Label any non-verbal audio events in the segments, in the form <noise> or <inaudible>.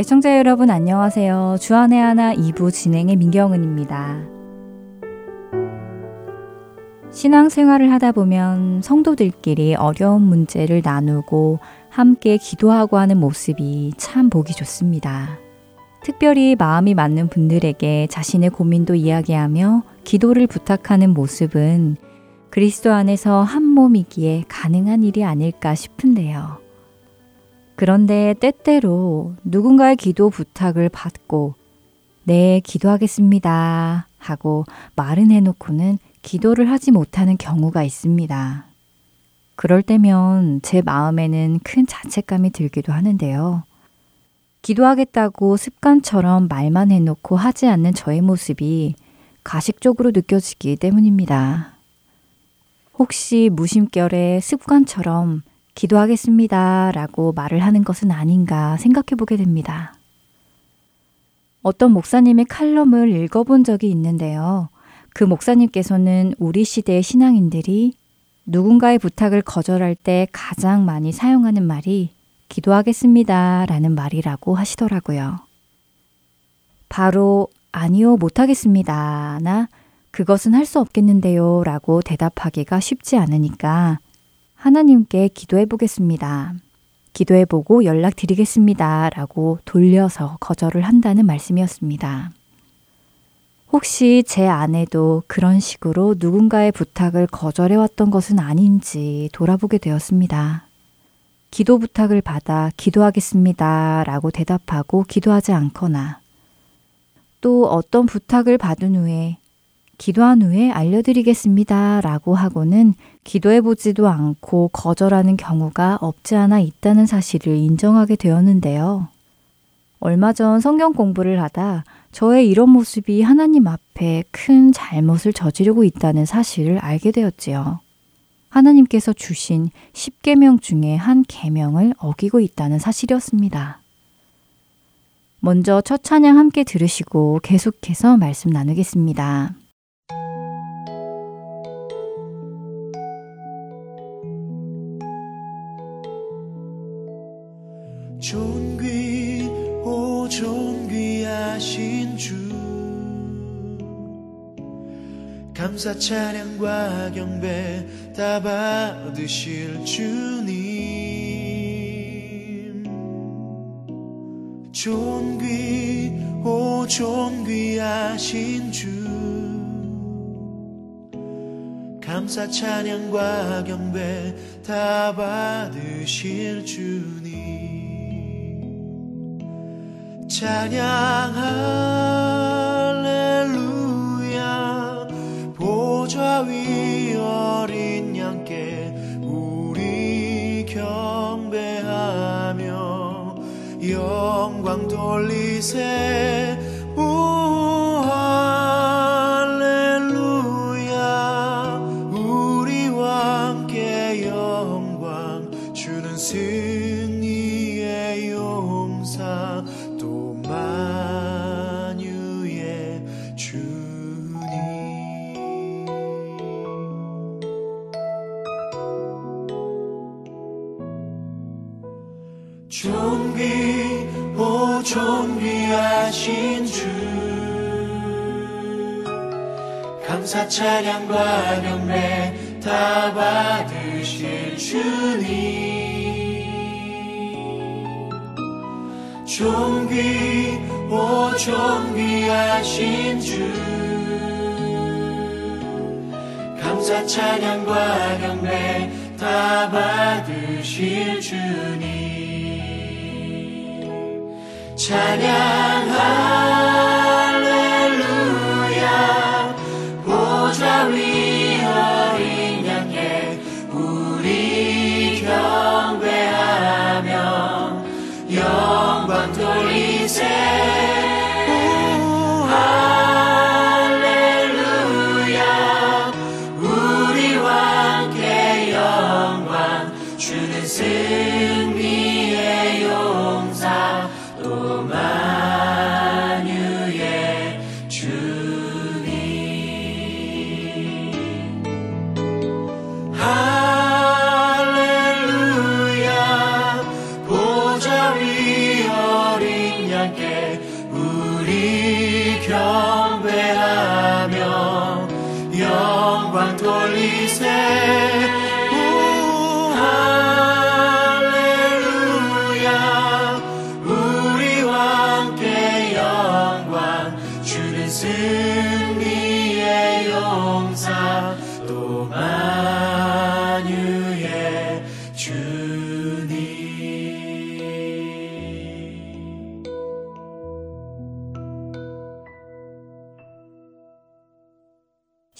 애청자 여러분 안녕하세요. 주안의 하나 2부 진행의 민경은입니다. 신앙생활을 하다 보면 성도들끼리 어려운 문제를 나누고 함께 기도하고 하는 모습이 참 보기 좋습니다. 특별히 마음이 맞는 분들에게 자신의 고민도 이야기하며 기도를 부탁하는 모습은 그리스도 안에서 한 몸이기에 가능한 일이 아닐까 싶은데요. 그런데 때때로 누군가의 기도 부탁을 받고 네, 기도하겠습니다 하고 말은 해놓고는 기도를 하지 못하는 경우가 있습니다. 그럴 때면 제 마음에는 큰 자책감이 들기도 하는데요. 기도하겠다고 습관처럼 말만 해놓고 하지 않는 저의 모습이 가식적으로 느껴지기 때문입니다. 혹시 무심결에 습관처럼 기도하겠습니다 라고 말을 하는 것은 아닌가 생각해 보게 됩니다. 어떤 목사님의 칼럼을 읽어본 적이 있는데요. 그 목사님께서는 우리 시대의 신앙인들이 누군가의 부탁을 거절할 때 가장 많이 사용하는 말이 기도하겠습니다 라는 말이라고 하시더라고요. 바로 아니요, 못하겠습니다. 나 그것은 할 수 없겠는데요. 라고 대답하기가 쉽지 않으니까 하나님께 기도해 보겠습니다. 기도해 보고 연락 드리겠습니다. 라고 돌려서 거절을 한다는 말씀이었습니다. 혹시 제 아내도 그런 식으로 누군가의 부탁을 거절해 왔던 것은 아닌지 돌아보게 되었습니다. 기도 부탁을 받아 기도하겠습니다. 라고 대답하고 기도하지 않거나 또 어떤 부탁을 받은 후에 기도한 후에 알려드리겠습니다. 라고 하고는 기도해 보지도 않고 거절하는 경우가 없지 않아 있다는 사실을 인정하게 되었는데요. 얼마 전 성경 공부를 하다 저의 이런 모습이 하나님 앞에 큰 잘못을 저지르고 있다는 사실을 알게 되었지요. 하나님께서 주신 10계명 중에 한 계명을 어기고 있다는 사실이었습니다. 먼저 첫 찬양 함께 들으시고 계속해서 말씀 나누겠습니다. 존귀 오 존귀하신 주. 감사 찬양과 경배 다 받으실 주님. 존귀 오 존귀하신 주. 감사 찬양과 경배 다 받으실 주님 찬양 할렐루야. 보좌 위 어린 양께 우리 경배하며 영광 돌리세 존귀 오 존귀하신 주. 감사 찬양과 경배 다 받으실 주님. 존귀 오 존귀하신 주. 감사 찬양과 경배 다 받으실 주님 찬양 할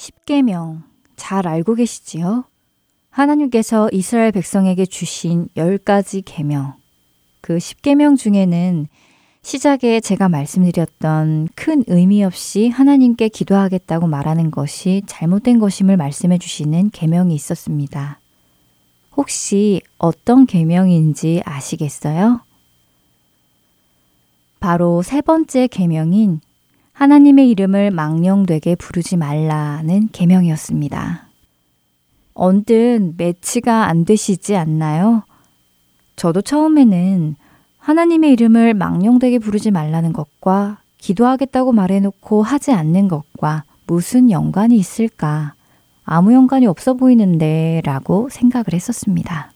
십계명 잘 알고 계시지요? 하나님께서 이스라엘 백성에게 주신 열 가지 계명. 그 십계명 중에는 시작에 제가 말씀드렸던 큰 의미 없이 하나님께 기도하겠다고 말하는 것이 잘못된 것임을 말씀해 주시는 계명이 있었습니다. 혹시 어떤 계명인지 아시겠어요? 바로 세 번째 계명인 하나님의 이름을 망령되게 부르지 말라는 계명이었습니다. 언뜻 매치가 안 되시지 않나요? 저도 처음에는 하나님의 이름을 망령되게 부르지 말라는 것과 기도하겠다고 말해놓고 하지 않는 것과 무슨 연관이 있을까? 아무 연관이 없어 보이는데 라고 생각을 했었습니다.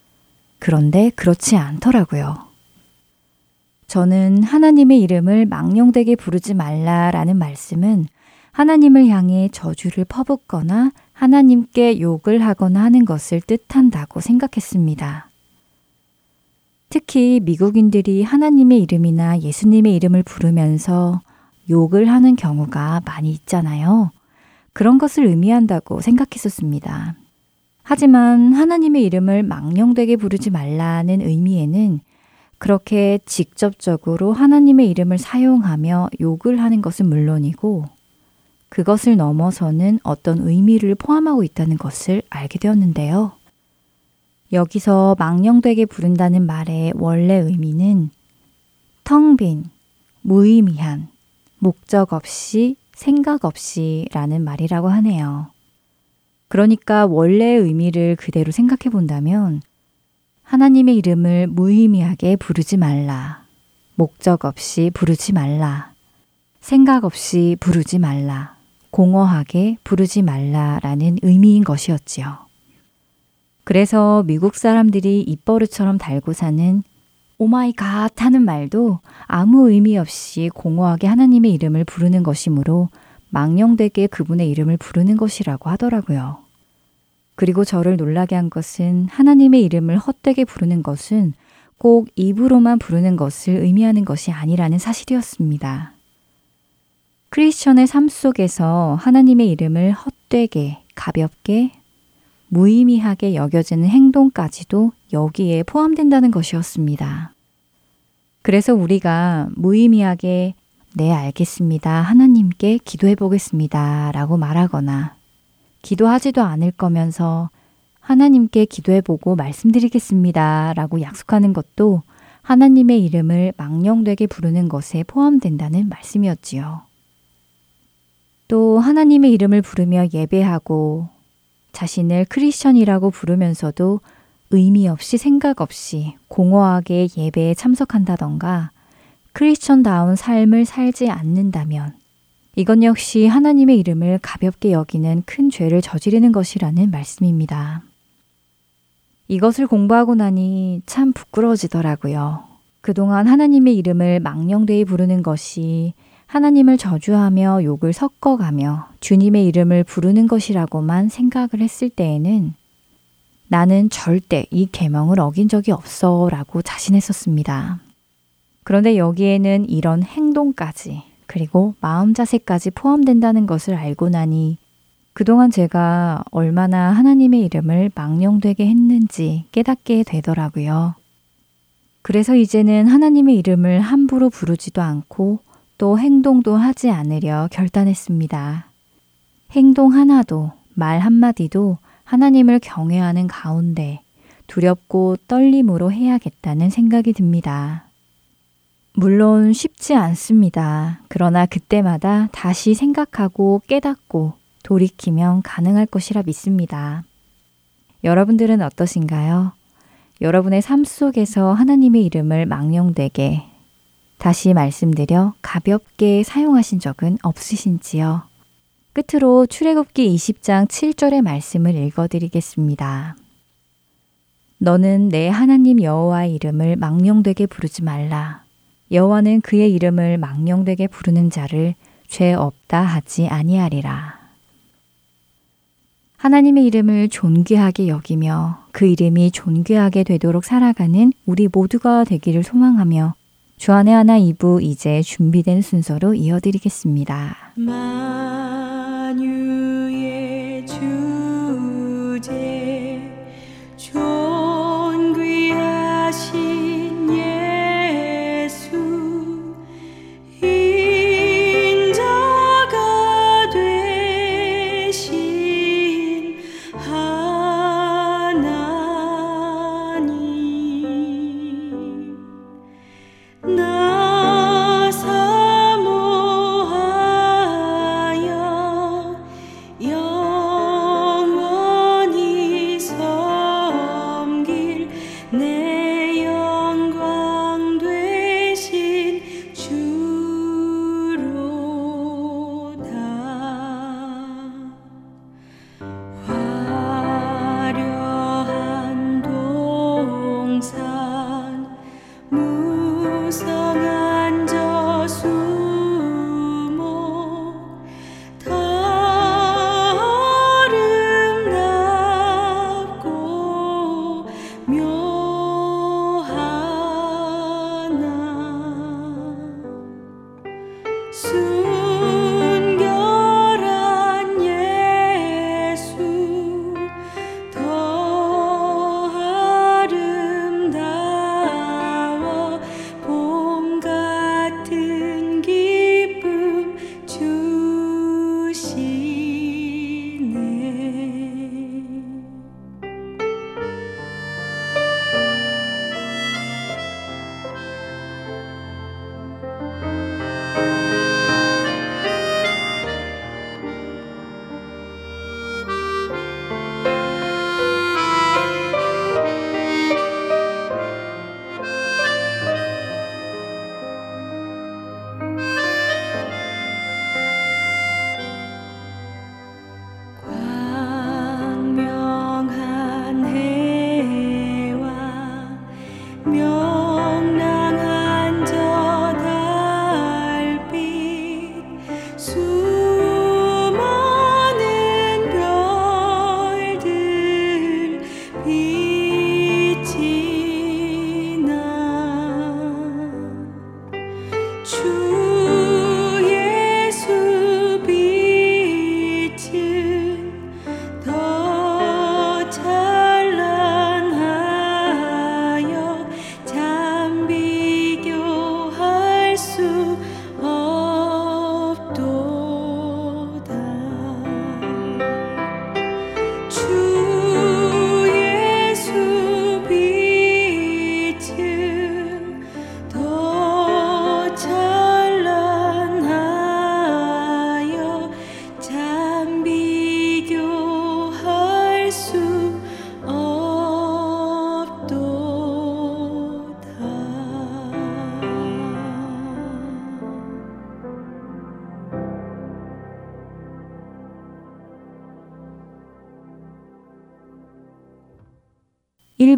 그런데 그렇지 않더라고요. 저는 하나님의 이름을 망령되게 부르지 말라라는 말씀은 하나님을 향해 저주를 퍼붓거나 하나님께 욕을 하거나 하는 것을 뜻한다고 생각했습니다. 특히 미국인들이 하나님의 이름이나 예수님의 이름을 부르면서 욕을 하는 경우가 많이 있잖아요. 그런 것을 의미한다고 생각했었습니다. 하지만 하나님의 이름을 망령되게 부르지 말라는 의미에는 그렇게 직접적으로 하나님의 이름을 사용하며 욕을 하는 것은 물론이고 그것을 넘어서는 어떤 의미를 포함하고 있다는 것을 알게 되었는데요. 여기서 망령되게 부른다는 말의 원래 의미는 텅 빈, 무의미한, 목적 없이, 생각 없이 라는 말이라고 하네요. 그러니까 원래의 의미를 그대로 생각해 본다면 하나님의 이름을 무의미하게 부르지 말라. 목적 없이 부르지 말라. 생각 없이 부르지 말라. 공허하게 부르지 말라라는 의미인 것이었지요. 그래서 미국 사람들이 입버릇처럼 달고 사는 오마이 갓 하는 말도 아무 의미 없이 공허하게 하나님의 이름을 부르는 것이므로 망령되게 그분의 이름을 부르는 것이라고 하더라고요. 그리고 저를 놀라게 한 것은 하나님의 이름을 헛되게 부르는 것은 꼭 입으로만 부르는 것을 의미하는 것이 아니라는 사실이었습니다. 크리스천의 삶 속에서 하나님의 이름을 헛되게, 가볍게, 무의미하게 여겨지는 행동까지도 여기에 포함된다는 것이었습니다. 그래서 우리가 무의미하게 네, 알겠습니다. 하나님께 기도해 보겠습니다. 라고 말하거나 기도하지도 않을 거면서 하나님께 기도해보고 말씀드리겠습니다. 라고 약속하는 것도 하나님의 이름을 망령되게 부르는 것에 포함된다는 말씀이었지요. 또 하나님의 이름을 부르며 예배하고 자신을 크리스천이라고 부르면서도 의미 없이 생각 없이 공허하게 예배에 참석한다던가 크리스천다운 삶을 살지 않는다면 이건 역시 하나님의 이름을 가볍게 여기는 큰 죄를 저지르는 것이라는 말씀입니다. 이것을 공부하고 나니 참 부끄러워지더라고요. 그동안 하나님의 이름을 망령되이 부르는 것이 하나님을 저주하며 욕을 섞어가며 주님의 이름을 부르는 것이라고만 생각을 했을 때에는 나는 절대 이 계명을 어긴 적이 없어라고 자신했었습니다. 그런데 여기에는 이런 행동까지 그리고 마음 자세까지 포함된다는 것을 알고 나니 그동안 제가 얼마나 하나님의 이름을 망령되게 했는지 깨닫게 되더라고요. 그래서 이제는 하나님의 이름을 함부로 부르지도 않고 또 행동도 하지 않으려 결단했습니다. 행동 하나도 말 한마디도 하나님을 경외하는 가운데 두렵고 떨림으로 해야겠다는 생각이 듭니다. 물론 쉽지 않습니다. 그러나 그때마다 다시 생각하고 깨닫고 돌이키면 가능할 것이라 믿습니다. 여러분들은 어떠신가요? 여러분의 삶 속에서 하나님의 이름을 망령되게 다시 말씀드려 가볍게 사용하신 적은 없으신지요? 끝으로 출애굽기 20장 7절의 말씀을 읽어 드리겠습니다. 너는 내 하나님 여호와의 이름을 망령되게 부르지 말라. 여호와는 그의 이름을 망령되게 부르는 자를 죄 없다 하지 아니하리라. 하나님의 이름을 존귀하게 여기며 그 이름이 존귀하게 되도록 살아가는 우리 모두가 되기를 소망하며 주안의 하나 2부 이제 준비된 순서로 이어드리겠습니다. 만유 내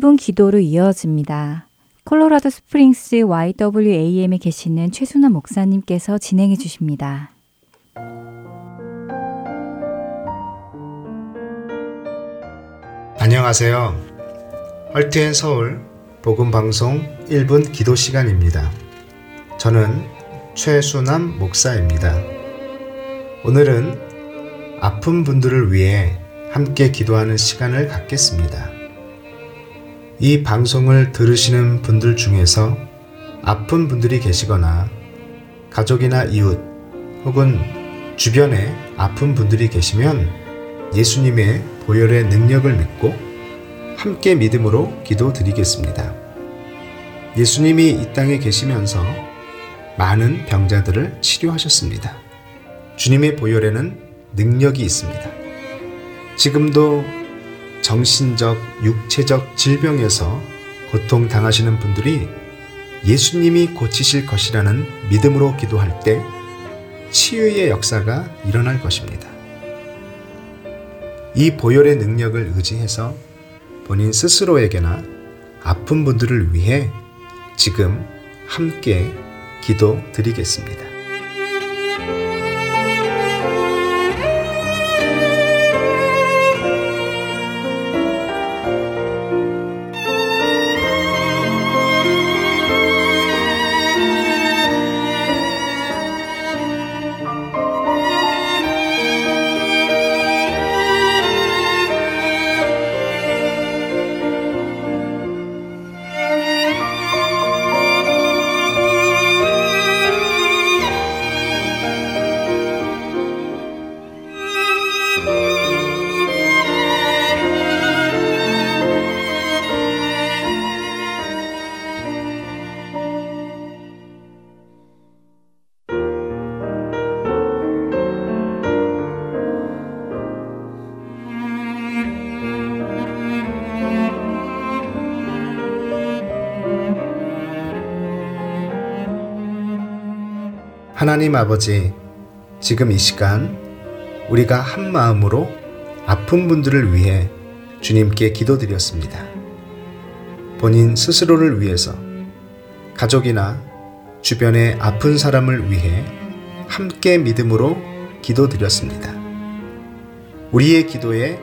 1분 기도로 이어집니다. 콜로라도 스프링스 YWAM에 계시는 최순아 목사님께서 진행해 주십니다. 안녕하세요. 할트앤 서울 복음 방송 1분 기도 시간입니다. 저는 최순남 목사입니다. 오늘은 아픈 분들을 위해 함께 기도하는 시간을 갖겠습니다. 이 방송을 들으시는 분들 중에서 아픈 분들이 계시거나 가족이나 이웃 혹은 주변에 아픈 분들이 계시면 예수님의 보혈의 능력을 믿고 함께 믿음으로 기도 드리겠습니다. 예수님이 이 땅에 계시면서 많은 병자들을 치료하셨습니다. 주님의 보혈에는 능력이 있습니다. 지금도 정신적, 육체적 질병에서 고통당하시는 분들이 예수님이 고치실 것이라는 믿음으로 기도할 때 치유의 역사가 일어날 것입니다. 이 보혈의 능력을 의지해서 본인 스스로에게나 아픈 분들을 위해 지금 함께 기도 드리겠습니다. 하나님 아버지, 지금 이 시간 우리가 한 마음으로 아픈 분들을 위해 주님께 기도드렸습니다. 본인 스스로를 위해서 가족이나 주변의 아픈 사람을 위해 함께 믿음으로 기도드렸습니다. 우리의 기도에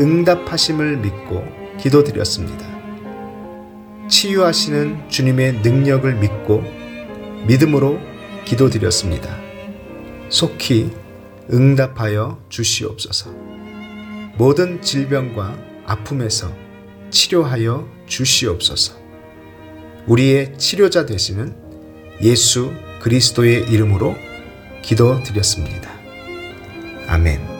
응답하심을 믿고 기도드렸습니다. 치유하시는 주님의 능력을 믿고 믿음으로 기도드렸습니다. 속히 응답하여 주시옵소서. 모든 질병과 아픔에서 치료하여 주시옵소서. 우리의 치료자 되시는 예수 그리스도의 이름으로 기도드렸습니다. 아멘.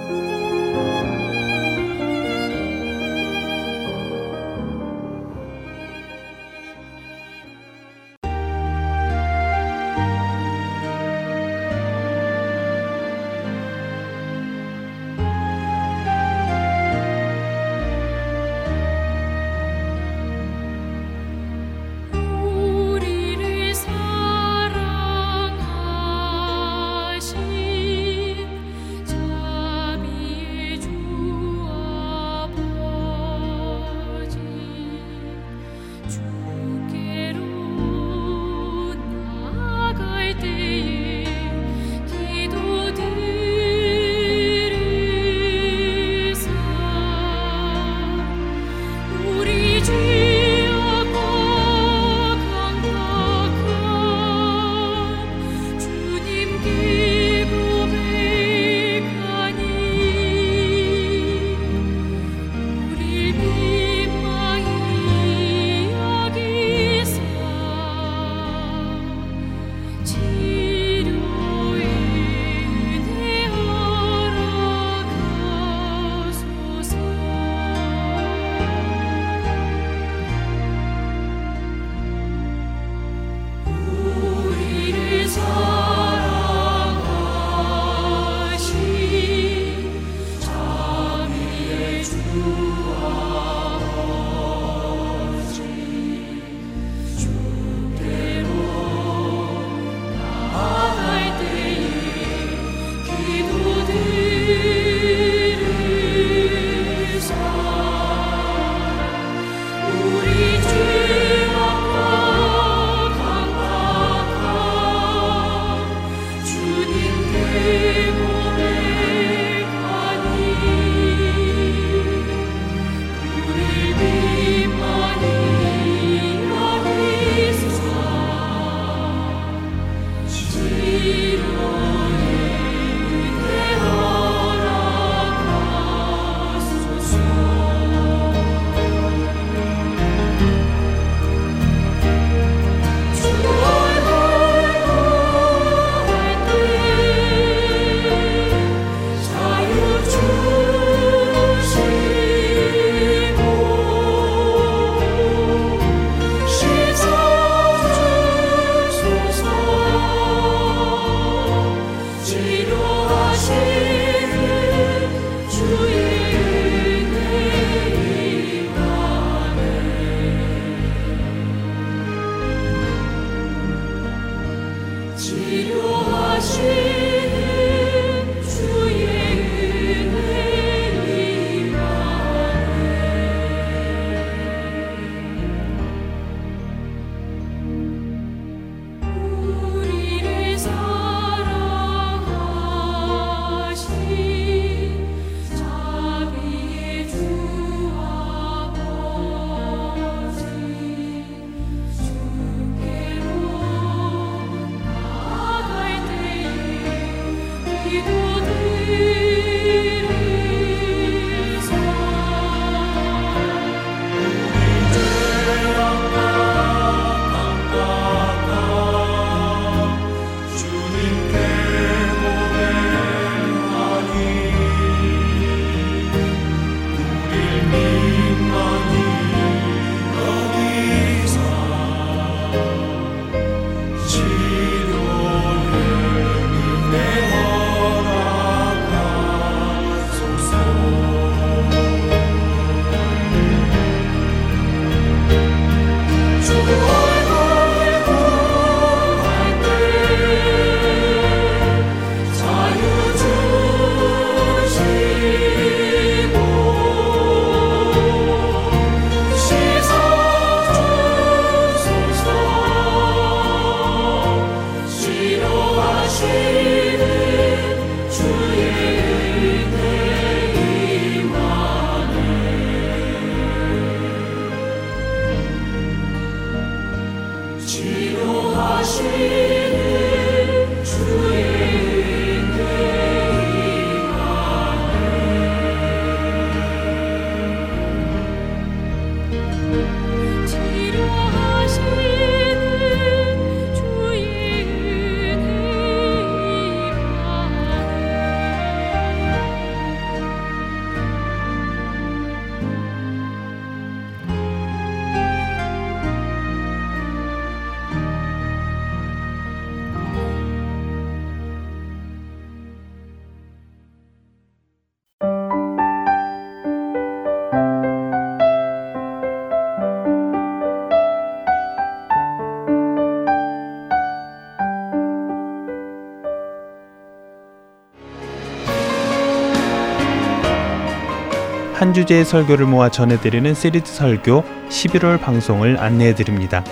한 주제의 설교를 모아 전해드리는 시리즈 설교 11월 방송을 안내해드립니다.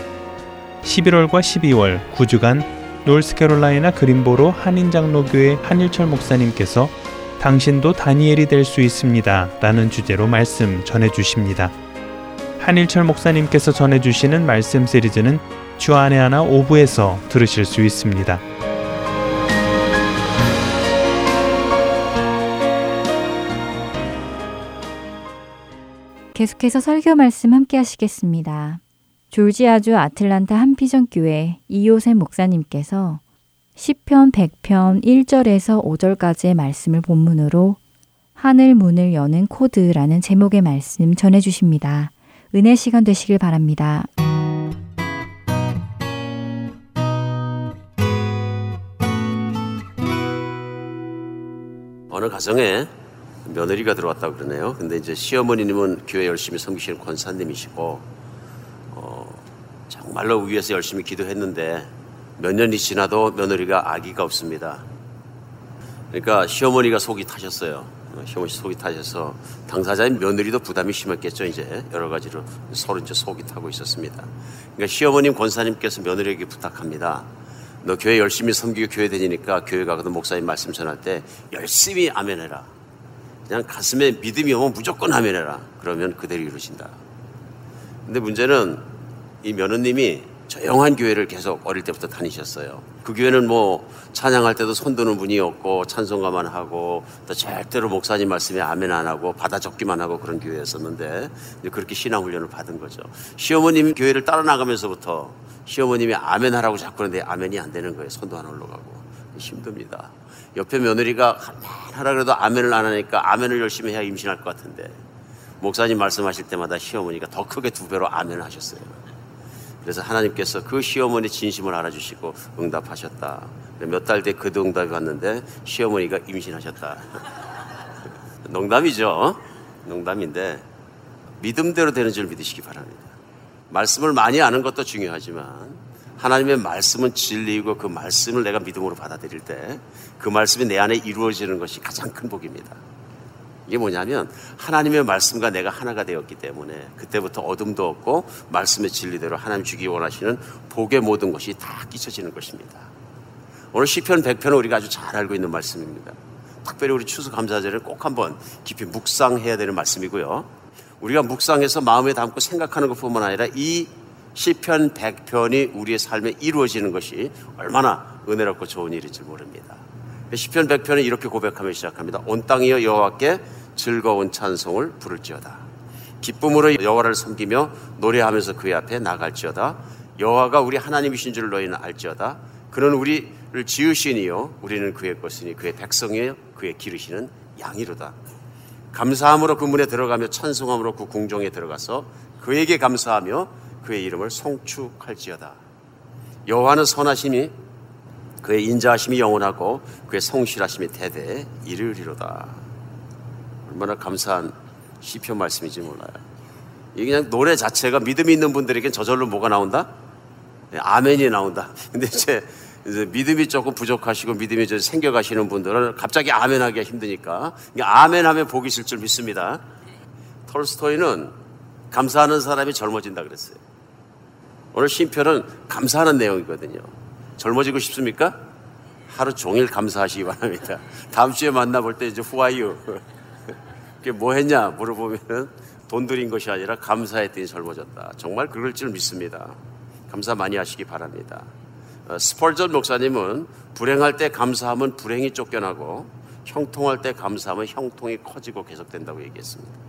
11월과 12월 9주간 노스캐롤라이나 그린보로 한인장로교회 한일철 목사님께서 당신도 다니엘이 될 수 있습니다. 라는 주제로 말씀 전해주십니다. 한일철 목사님께서 전해주시는 말씀 시리즈는 주안의 하나 오부에서 들으실 수 있습니다. 계속해서 설교 말씀 함께 하시겠습니다. 졸지아주 아틀란타 한피전 교회 이요셉 목사님께서 시편 100편 1절에서 5절까지의 말씀을 본문으로 하늘 문을 여는 코드라는 제목의 말씀 전해 주십니다. 은혜 시간 되시길 바랍니다. 어느 가정에 며느리가 들어왔다고 그러네요. 근데 이제 시어머니님은 교회 열심히 섬기시는 권사님이시고, 어, 정말로 위에서 열심히 기도했는데 몇 년이 지나도 며느리가 아기가 없습니다. 그러니까 시어머니가 속이 타셨어요. 어, 시어머니 속이 타셔서 당사자인 며느리도 부담이 심했겠죠. 이제 여러 가지로 서로 이제 속이 타고 있었습니다. 그러니까 시어머님 권사님께서 며느리에게 부탁합니다. 너 교회 열심히 섬기고 교회 다니니까 교회 가거든 목사님 말씀 전할 때 열심히 아멘해라. 그냥 가슴에 믿음이 오면 무조건 아멘해라. 그러면 그대로 이루어진다. 근데 문제는 이 며느님이 조용한 교회를 계속 어릴 때부터 다니셨어요. 그 교회는 뭐 찬양할 때도 손드는 분이 없고 찬송가만 하고 또 절대로 목사님 말씀에 아멘 안 하고 받아 적기만 하고 그런 교회였었는데 그렇게 신앙 훈련을 받은 거죠. 시어머님 교회를 따라 나가면서부터 시어머님이 아멘 하라고 자꾸 하는데 아멘이 안 되는 거예요. 손도 안 올라가고 힘듭니다. 옆에 며느리가 아멘 하라 그래도 아멘을 안 하니까 아멘을 열심히 해야 임신할 것 같은데 목사님 말씀하실 때마다 시어머니가 더 크게 두 배로 아멘을 하셨어요. 그래서 하나님께서 그 시어머니 진심을 알아주시고 응답하셨다. 몇 달 뒤에 그 응답이 왔는데 시어머니가 임신하셨다. <laughs> 농담이죠. 농담인데 믿음대로 되는 줄 믿으시기 바랍니다. 말씀을 많이 아는 것도 중요하지만 하나님의 말씀은 진리이고 그 말씀을 내가 믿음으로 받아들일 때 그 말씀이 내 안에 이루어지는 것이 가장 큰 복입니다. 이게 뭐냐면 하나님의 말씀과 내가 하나가 되었기 때문에 그때부터 어둠도 없고 말씀의 진리대로 하나님 주기 원하시는 복의 모든 것이 다 끼쳐지는 것입니다. 오늘 시편 100편은 우리가 아주 잘 알고 있는 말씀입니다. 특별히 우리 추수감사절에 꼭 한번 깊이 묵상해야 되는 말씀이고요. 우리가 묵상해서 마음에 담고 생각하는 것뿐만 아니라 이 시편 100편이 우리의 삶에 이루어지는 것이 얼마나 은혜롭고 좋은 일인지 모릅니다. 시편 100편은 이렇게 고백하며 시작합니다. 온 땅이여 여호와께 즐거운 찬송을 부를지어다. 기쁨으로 여호와를 섬기며 노래하면서 그의 앞에 나갈지어다. 여호와가 우리 하나님이신 줄 너희는 알지어다. 그는 우리를 지으시니요 우리는 그의 것이니 그의 백성이에요 그의 기르시는 양이로다. 감사함으로 그 문에 들어가며 찬송함으로 그 궁정에 들어가서 그에게 감사하며 그의 이름을 송축할지어다. 여호와는 선하심이 그의 인자하심이 영원하고 그의 성실하심이 대대에 이르리로다. 얼마나 감사한 시편 말씀인지 몰라요. 이게 그냥 노래 자체가 믿음이 있는 분들에겐 저절로 뭐가 나온다? 네, 아멘이 나온다. <laughs> 근데 이제, 이제 믿음이 조금 부족하시고 믿음이 이제 생겨가시는 분들은 갑자기 아멘하기가 힘드니까 아멘하면 복이 있을 줄 믿습니다. 톨스토이는 감사하는 사람이 젊어진다 그랬어요. 오늘 심표는 감사하는 내용이거든요. 젊어지고 싶습니까? 하루 종일 감사하시기 바랍니다. <laughs> 다음 주에 만나볼 때 이제 후아유. <laughs> 그게 뭐 했냐 물어보면은 돈 들인 것이 아니라 감사했더니 젊어졌다. 정말 그럴 줄 믿습니다. 감사 많이 하시기 바랍니다. 어, 스펄전 목사님은 불행할 때 감사하면 불행이 쫓겨나고 형통할 때 감사하면 형통이 커지고 계속된다고 얘기했습니다.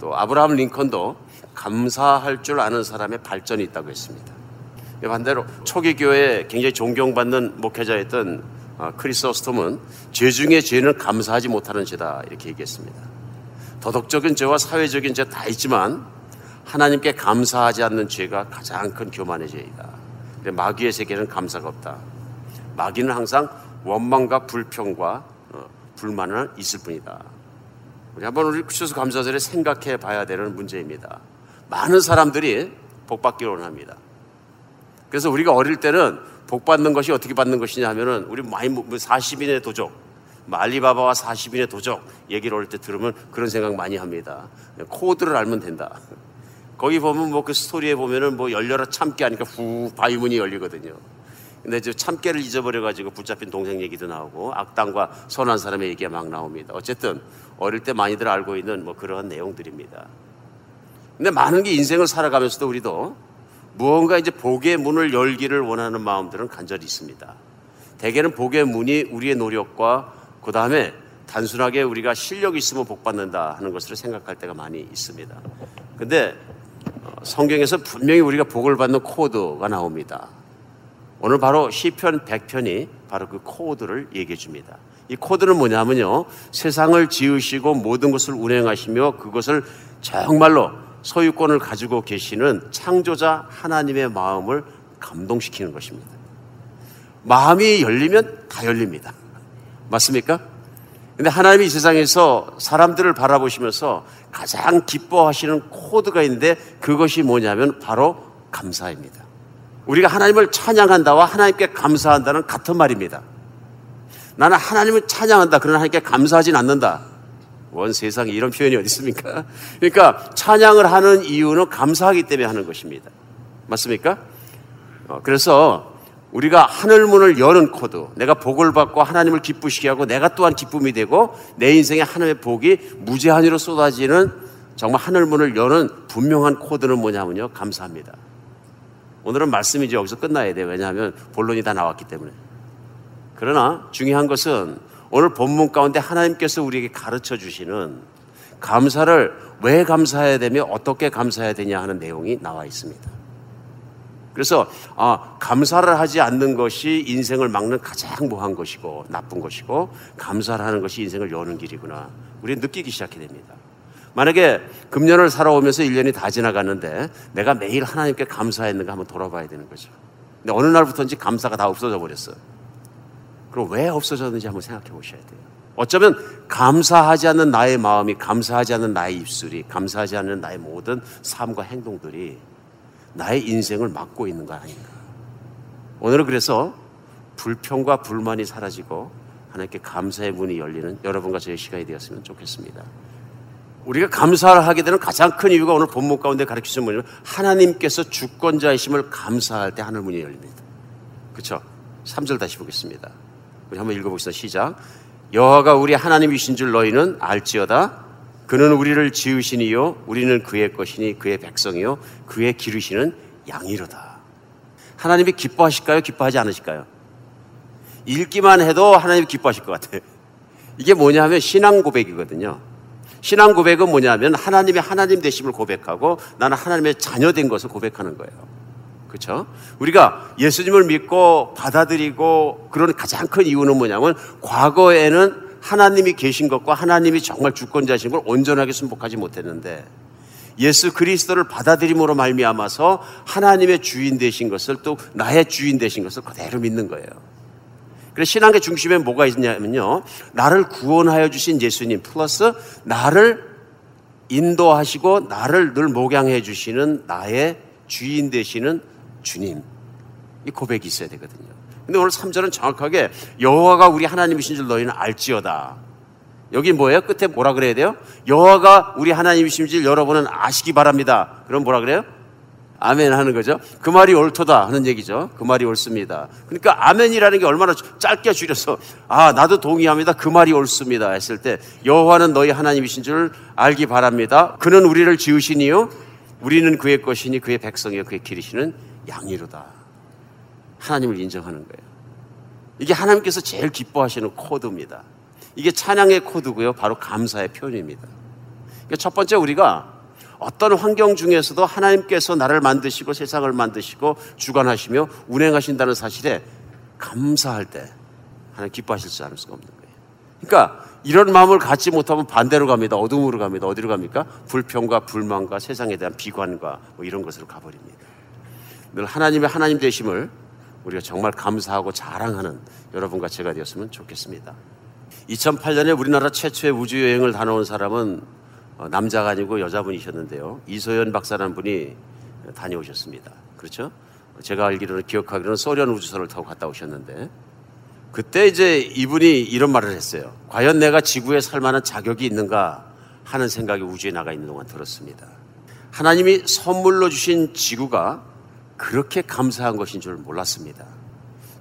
또 아브라함 링컨도 감사할 줄 아는 사람의 발전이 있다고 했습니다. 반대로 초기 교회에 굉장히 존경받는 목회자였던 어, 크리스토스톰은 죄 중에 죄는 감사하지 못하는 죄다 이렇게 얘기했습니다. 도덕적인 죄와 사회적인 죄 다 있지만 하나님께 감사하지 않는 죄가 가장 큰 교만의 죄이다. 마귀의 세계는 감사가 없다. 마귀는 항상 원망과 불평과 어, 불만은 있을 뿐이다. 우리 한번 우리 추수 감사절에 생각해 봐야 되는 문제입니다. 많은 사람들이 복 받기를 원합니다. 그래서 우리가 어릴 때는 복 받는 것이 어떻게 받는 것이냐 하면은 우리 많이 40인의 뭐 도적, 말리바바와 40인의 도적 얘기를 어릴 때 들으면 그런 생각 많이 합니다. 코드를 알면 된다. 거기 보면 뭐 그 스토리에 보면은 뭐 열려라 참깨 하니까 후 바위문이 열리거든요. 근데 이제 참깨를 잊어버려가지고 붙잡힌 동생 얘기도 나오고 악당과 선한 사람의 얘기가 막 나옵니다. 어쨌든 어릴 때 많이들 알고 있는 뭐 그러한 내용들입니다. 근데 많은 게 인생을 살아가면서도 우리도 무언가 이제 복의 문을 열기를 원하는 마음들은 간절히 있습니다. 대개는 복의 문이 우리의 노력과 그 다음에 단순하게 우리가 실력이 있으면 복 받는다 하는 것으로 생각할 때가 많이 있습니다. 근데 어, 성경에서 분명히 우리가 복을 받는 코드가 나옵니다. 오늘 바로 시편 100편이 바로 그 코드를 얘기해 줍니다. 이 코드는 뭐냐면요. 세상을 지으시고 모든 것을 운행하시며 그것을 정말로 소유권을 가지고 계시는 창조자 하나님의 마음을 감동시키는 것입니다. 마음이 열리면 다 열립니다. 맞습니까? 근데 하나님이 세상에서 사람들을 바라보시면서 가장 기뻐하시는 코드가 있는데 그것이 뭐냐면 바로 감사입니다. 우리가 하나님을 찬양한다와 하나님께 감사한다는 같은 말입니다. 나는 하나님을 찬양한다. 그러나 하나님께 감사하진 않는다. 원 세상에 이런 표현이 어디 있습니까? 그러니까 찬양을 하는 이유는 감사하기 때문에 하는 것입니다. 맞습니까? 어, 그래서 우리가 하늘 문을 여는 코드, 내가 복을 받고 하나님을 기쁘시게 하고 내가 또한 기쁨이 되고 내 인생에 하나님의 복이 무제한으로 쏟아지는 정말 하늘 문을 여는 분명한 코드는 뭐냐면요. 감사합니다. 오늘은 말씀이 이제 여기서 끝나야 돼요. 왜냐하면 본론이 다 나왔기 때문에. 그러나 중요한 것은 오늘 본문 가운데 하나님께서 우리에게 가르쳐 주시는 감사를 왜 감사해야 되며 어떻게 감사해야 되냐 하는 내용이 나와 있습니다. 그래서 아, 감사를 하지 않는 것이 인생을 막는 가장 모한 것이고 나쁜 것이고 감사를 하는 것이 인생을 여는 길이구나. 우리는 느끼기 시작해 됩니다. 만약에 금년을 살아오면서 1년이 다 지나갔는데 내가 매일 하나님께 감사했는가 한번 돌아봐야 되는 거죠. 근데 어느 날부터인지 감사가 다 없어져 버렸어요. 그럼 왜 없어졌는지 한번 생각해 보셔야 돼요. 어쩌면 감사하지 않는 나의 마음이, 감사하지 않는 나의 입술이, 감사하지 않는 나의 모든 삶과 행동들이 나의 인생을 막고 있는 거 아닌가. 오늘은 그래서 불평과 불만이 사라지고 하나님께 감사의 문이 열리는 여러분과 저의 시간이 되었으면 좋겠습니다. 우리가 감사를 하게 되는 가장 큰 이유가 오늘 본문 가운데 가르치신 분이 하나님께서 주권자이심을 감사할 때 하늘 문이 열립니다. 그렇죠? 3절 다시 보겠습니다. 우리 한번 읽어보겠습니다. 시작. 여호와가 우리 하나님이신 줄 너희는 알지어다. 그는 우리를 지으시니요 우리는 그의 것이니 그의 백성이요 그의 기르시는 양이로다. 하나님이 기뻐하실까요? 기뻐하지 않으실까요? 읽기만 해도 하나님 기뻐하실 것 같아요. 이게 뭐냐 하면 신앙 고백이거든요. 신앙 고백은 뭐냐면 하나님의 하나님 되심을 고백하고 나는 하나님의 자녀 된 것을 고백하는 거예요. 그렇죠? 우리가 예수님을 믿고 받아들이고 그런 가장 큰 이유는 뭐냐면 과거에는 하나님이 계신 것과 하나님이 정말 주권자신 걸 온전하게 순복하지 못했는데 예수 그리스도를 받아들임으로 말미암아서 하나님의 주인 되신 것을 또 나의 주인 되신 것을 그대로 믿는 거예요. 그래서 신앙의 중심에 뭐가 있냐면요. 나를 구원하여 주신 예수님 플러스 나를 인도하시고 나를 늘 목양해 주시는 나의 주인 되시는 주님. 이 고백이 있어야 되거든요. 근데 오늘 3절은 정확하게 여호와가 우리 하나님이신 줄 너희는 알지어다. 여기 뭐예요? 끝에 뭐라 그래야 돼요? 여호와가 우리 하나님이신 줄 여러분은 아시기 바랍니다. 그럼 뭐라 그래요? 아멘 하는 거죠. 그 말이 옳도다 하는 얘기죠. 그 말이 옳습니다. 그러니까 아멘이라는 게 얼마나 짧게 줄여서 아 나도 동의합니다. 그 말이 옳습니다 했을 때 여호와는 너희 하나님이신 줄 알기 바랍니다. 그는 우리를 지으시니요 우리는 그의 것이니 그의 백성이요 그의 기르시는 양이로다. 하나님을 인정하는 거예요. 이게 하나님께서 제일 기뻐하시는 코드입니다. 이게 찬양의 코드고요. 바로 감사의 표현입니다. 그러니까 첫 번째 우리가 어떤 환경 중에서도 하나님께서 나를 만드시고 세상을 만드시고 주관하시며 운행하신다는 사실에 감사할 때 하나님 기뻐하실 수 않을 수가 없는 거예요. 그러니까 이런 마음을 갖지 못하면 반대로 갑니다. 어둠으로 갑니다. 어디로 갑니까? 불평과 불만과 세상에 대한 비관과 뭐 이런 것으로 가버립니다. 늘 하나님의 하나님 되심을 우리가 정말 감사하고 자랑하는 여러분과 제가 되었으면 좋겠습니다. 2008년에 우리나라 최초의 우주 여행을 다녀온 사람은 어, 남자가 아니고 여자분이셨는데요. 이소연 박사라는 분이 다녀오셨습니다. 그렇죠? 제가 알기로는 기억하기로는 소련 우주선을 타고 갔다 오셨는데 그때 이제 이분이 이런 말을 했어요. 과연 내가 지구에 살 만한 자격이 있는가 하는 생각이 우주에 나가 있는 동안 들었습니다. 하나님이 선물로 주신 지구가 그렇게 감사한 것인 줄 몰랐습니다.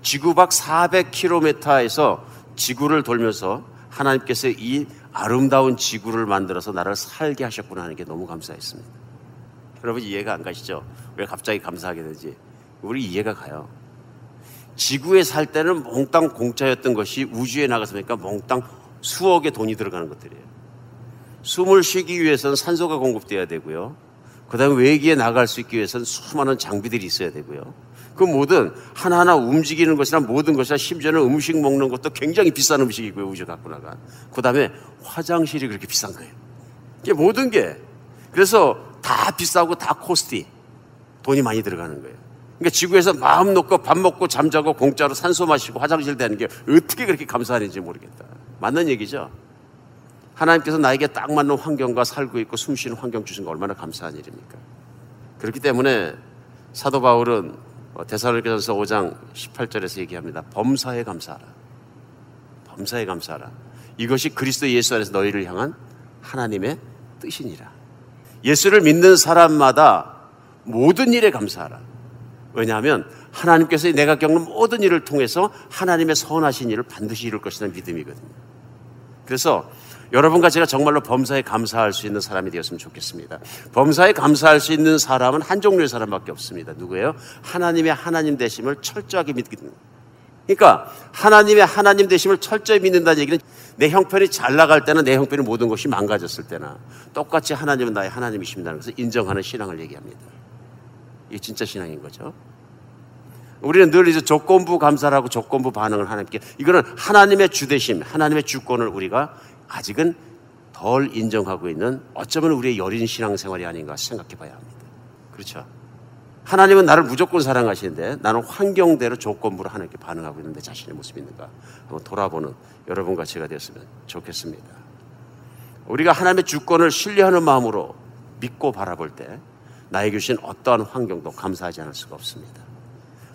지구 밖 400km에서 지구를 돌면서 하나님께서 이 아름다운 지구를 만들어서 나를 살게 하셨구나 하는 게 너무 감사했습니다. 여러분 이해가 안 가시죠? 왜 갑자기 감사하게 되지? 우리 이해가 가요. 지구에 살 때는 몽땅 공짜였던 것이 우주에 나가서 보니까 몽땅 수억의 돈이 들어가는 것들이에요. 숨을 쉬기 위해서는 산소가 공급돼야 되고요. 그 다음에 외기에 나갈 수 있기 위해서는 수많은 장비들이 있어야 되고요. 그 모든 하나하나 움직이는 것이나 모든 것이나 심지어는 음식 먹는 것도 굉장히 비싼 음식이고요. 우주 갖고 나간. 그 다음에 화장실이 그렇게 비싼 거예요. 이게 모든 게. 그래서 다 비싸고 다 코스티. 돈이 많이 들어가는 거예요. 그러니까 지구에서 마음 놓고 밥 먹고 잠자고 공짜로 산소 마시고 화장실 되는 게 어떻게 그렇게 감사한지 모르겠다. 맞는 얘기죠? 하나님께서 나에게 딱 맞는 환경과 살고 있고 숨 쉬는 환경 주신 거 얼마나 감사한 일입니까? 그렇기 때문에 사도 바울은 대사로니서 5장 18절에서 얘기합니다. 범사에 감사하라. 범사에 감사하라. 이것이 그리스도 예수 안에서 너희를 향한 하나님의 뜻이니라. 예수를 믿는 사람마다 모든 일에 감사하라. 왜냐하면 하나님께서 내가 겪는 모든 일을 통해서 하나님의 선하신 일을 반드시 이룰 것이라는 믿음이거든요. 그래서 여러분과 제가 정말로 범사에 감사할 수 있는 사람이 되었으면 좋겠습니다. 범사에 감사할 수 있는 사람은 한 종류의 사람밖에 없습니다. 누구예요? 하나님의 하나님 되심을 철저하게 믿는. 그러니까 하나님의 하나님 되심을 철저히 믿는다는 얘기는 내 형편이 잘 나갈 때는 내 형편이 모든 것이 망가졌을 때나 똑같이 하나님은 나의 하나님이십니다는 것을 인정하는 신앙을 얘기합니다. 이게 진짜 신앙인 거죠. 우리는 늘 이제 조건부 감사라고 조건부 반응을 하나님께 이거는 하나님의 주대심, 하나님의 주권을 우리가 아직은 덜 인정하고 있는 어쩌면 우리의 여린 신앙생활이 아닌가 생각해 봐야 합니다. 그렇죠? 하나님은 나를 무조건 사랑하시는데 나는 환경대로 조건부로 하나님께 반응하고 있는데 자신의 모습이 있는가 한번 돌아보는 여러분과 제가 되었으면 좋겠습니다. 우리가 하나님의 주권을 신뢰하는 마음으로 믿고 바라볼 때 나에게 주신 어떠한 환경도 감사하지 않을 수가 없습니다.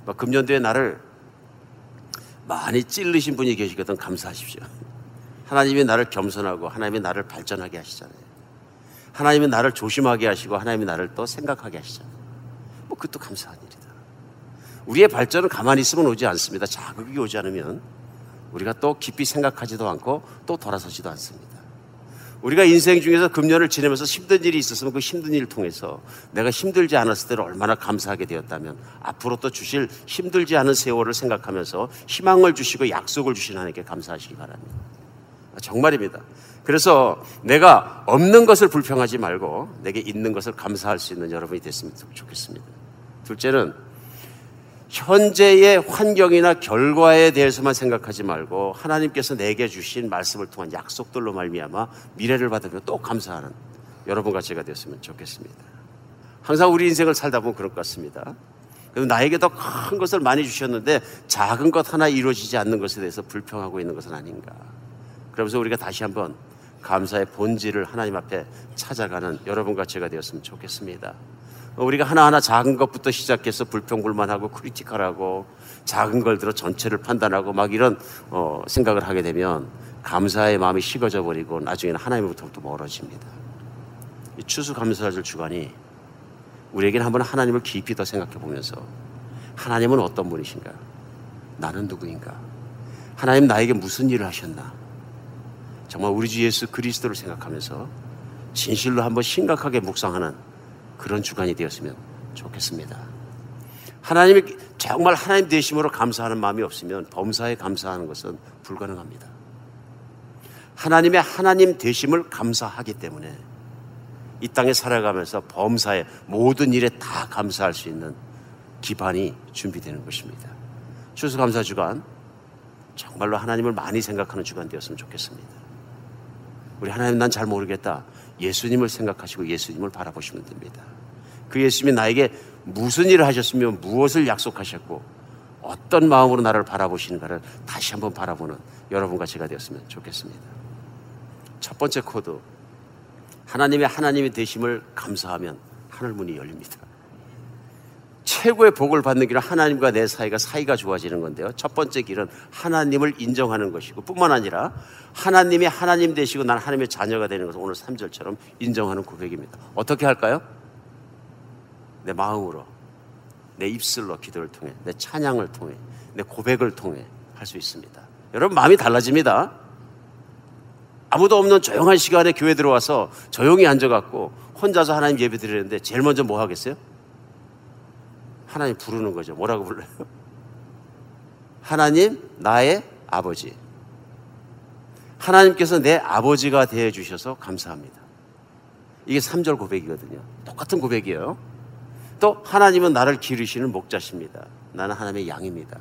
뭐 금년도에 나를 많이 찔르신 분이 계시거든 감사하십시오. 하나님이 나를 겸손하고 하나님이 나를 발전하게 하시잖아요. 하나님이 나를 조심하게 하시고 하나님이 나를 또 생각하게 하시잖아요. 뭐 그것도 감사한 일이다. 우리의 발전은 가만히 있으면 오지 않습니다. 자극이 오지 않으면 우리가 또 깊이 생각하지도 않고 또 돌아서지도 않습니다. 우리가 인생 중에서 금년을 지내면서 힘든 일이 있었으면 그 힘든 일을 통해서 내가 힘들지 않았을 때를 얼마나 감사하게 되었다면 앞으로 또 주실 힘들지 않은 세월을 생각하면서 희망을 주시고 약속을 주신 하나님께 감사하시기 바랍니다. 정말입니다. 그래서 내가 없는 것을 불평하지 말고 내게 있는 것을 감사할 수 있는 여러분이 됐으면 좋겠습니다. 둘째는 현재의 환경이나 결과에 대해서만 생각하지 말고 하나님께서 내게 주신 말씀을 통한 약속들로 말미암아 미래를 받으며 또 감사하는 여러분과 제가 되었으면 좋겠습니다. 항상 우리 인생을 살다 보면 그럴 것 같습니다. 나에게 더 큰 것을 많이 주셨는데 작은 것 하나 이루어지지 않는 것에 대해서 불평하고 있는 것은 아닌가. 그러면서 우리가 다시 한번 감사의 본질을 하나님 앞에 찾아가는 여러분과 제가 되었으면 좋겠습니다. 우리가 하나하나 작은 것부터 시작해서 불평불만하고 크리티컬하고 작은 걸 들어 전체를 판단하고 막 이런 어, 생각을 하게 되면 감사의 마음이 식어져 버리고 나중에는 하나님부터 멀어집니다. 이 추수감사절 주간이 우리에게는 한번 하나님을 깊이 더 생각해 보면서 하나님은 어떤 분이신가? 나는 누구인가? 하나님 나에게 무슨 일을 하셨나? 정말 우리 주 예수 그리스도를 생각하면서 진실로 한번 심각하게 묵상하는 그런 주간이 되었으면 좋겠습니다. 하나님이 정말 하나님 되심으로 감사하는 마음이 없으면 범사에 감사하는 것은 불가능합니다. 하나님의 하나님 되심을 감사하기 때문에 이 땅에 살아가면서 범사에 모든 일에 다 감사할 수 있는 기반이 준비되는 것입니다. 추수감사 주간 정말로 하나님을 많이 생각하는 주간 되었으면 좋겠습니다. 우리 하나님 난 잘 모르겠다. 예수님을 생각하시고 예수님을 바라보시면 됩니다. 그 예수님이 나에게 무슨 일을 하셨으면 무엇을 약속하셨고 어떤 마음으로 나를 바라보시는가를 다시 한번 바라보는 여러분과 제가 되었으면 좋겠습니다. 첫 번째 코드. 하나님의 하나님의 되심을 감사하면 하늘 문이 열립니다. 최고의 복을 받는 길은 하나님과 내 사이가 사이가 좋아지는 건데요. 첫 번째 길은 하나님을 인정하는 것이고 뿐만 아니라 하나님이 하나님 되시고 난 하나님의 자녀가 되는 것을 오늘 3절처럼 인정하는 고백입니다. 어떻게 할까요? 내 마음으로, 내 입술로 기도를 통해, 내 찬양을 통해, 내 고백을 통해 할 수 있습니다. 여러분 마음이 달라집니다. 아무도 없는 조용한 시간에 교회 들어와서 조용히 앉아갖고 혼자서 하나님 예배 드리는데 제일 먼저 뭐 하겠어요? 하나님 부르는 거죠. 뭐라고 불러요? 하나님 나의 아버지. 하나님께서 내 아버지가 되어 주셔서 감사합니다. 이게 3절 고백이거든요. 똑같은 고백이에요. 또 하나님은 나를 기르시는 목자십니다. 나는 하나님의 양입니다.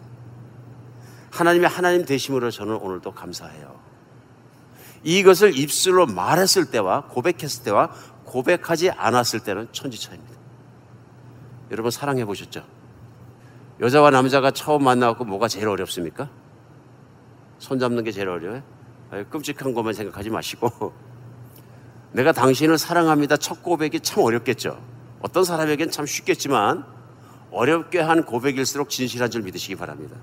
하나님의 하나님 되심으로 저는 오늘도 감사해요. 이것을 입술로 말했을 때와 고백했을 때와 고백하지 않았을 때는 천지차입니다. 여러분 사랑해 보셨죠? 여자와 남자가 처음 만나고 뭐가 제일 어렵습니까? 손 잡는 게 제일 어려워요? 끔찍한 것만 생각하지 마시고 <laughs> 내가 당신을 사랑합니다. 첫 고백이 참 어렵겠죠. 어떤 사람에겐 참 쉽겠지만 어렵게 한 고백일수록 진실한 줄 믿으시기 바랍니다.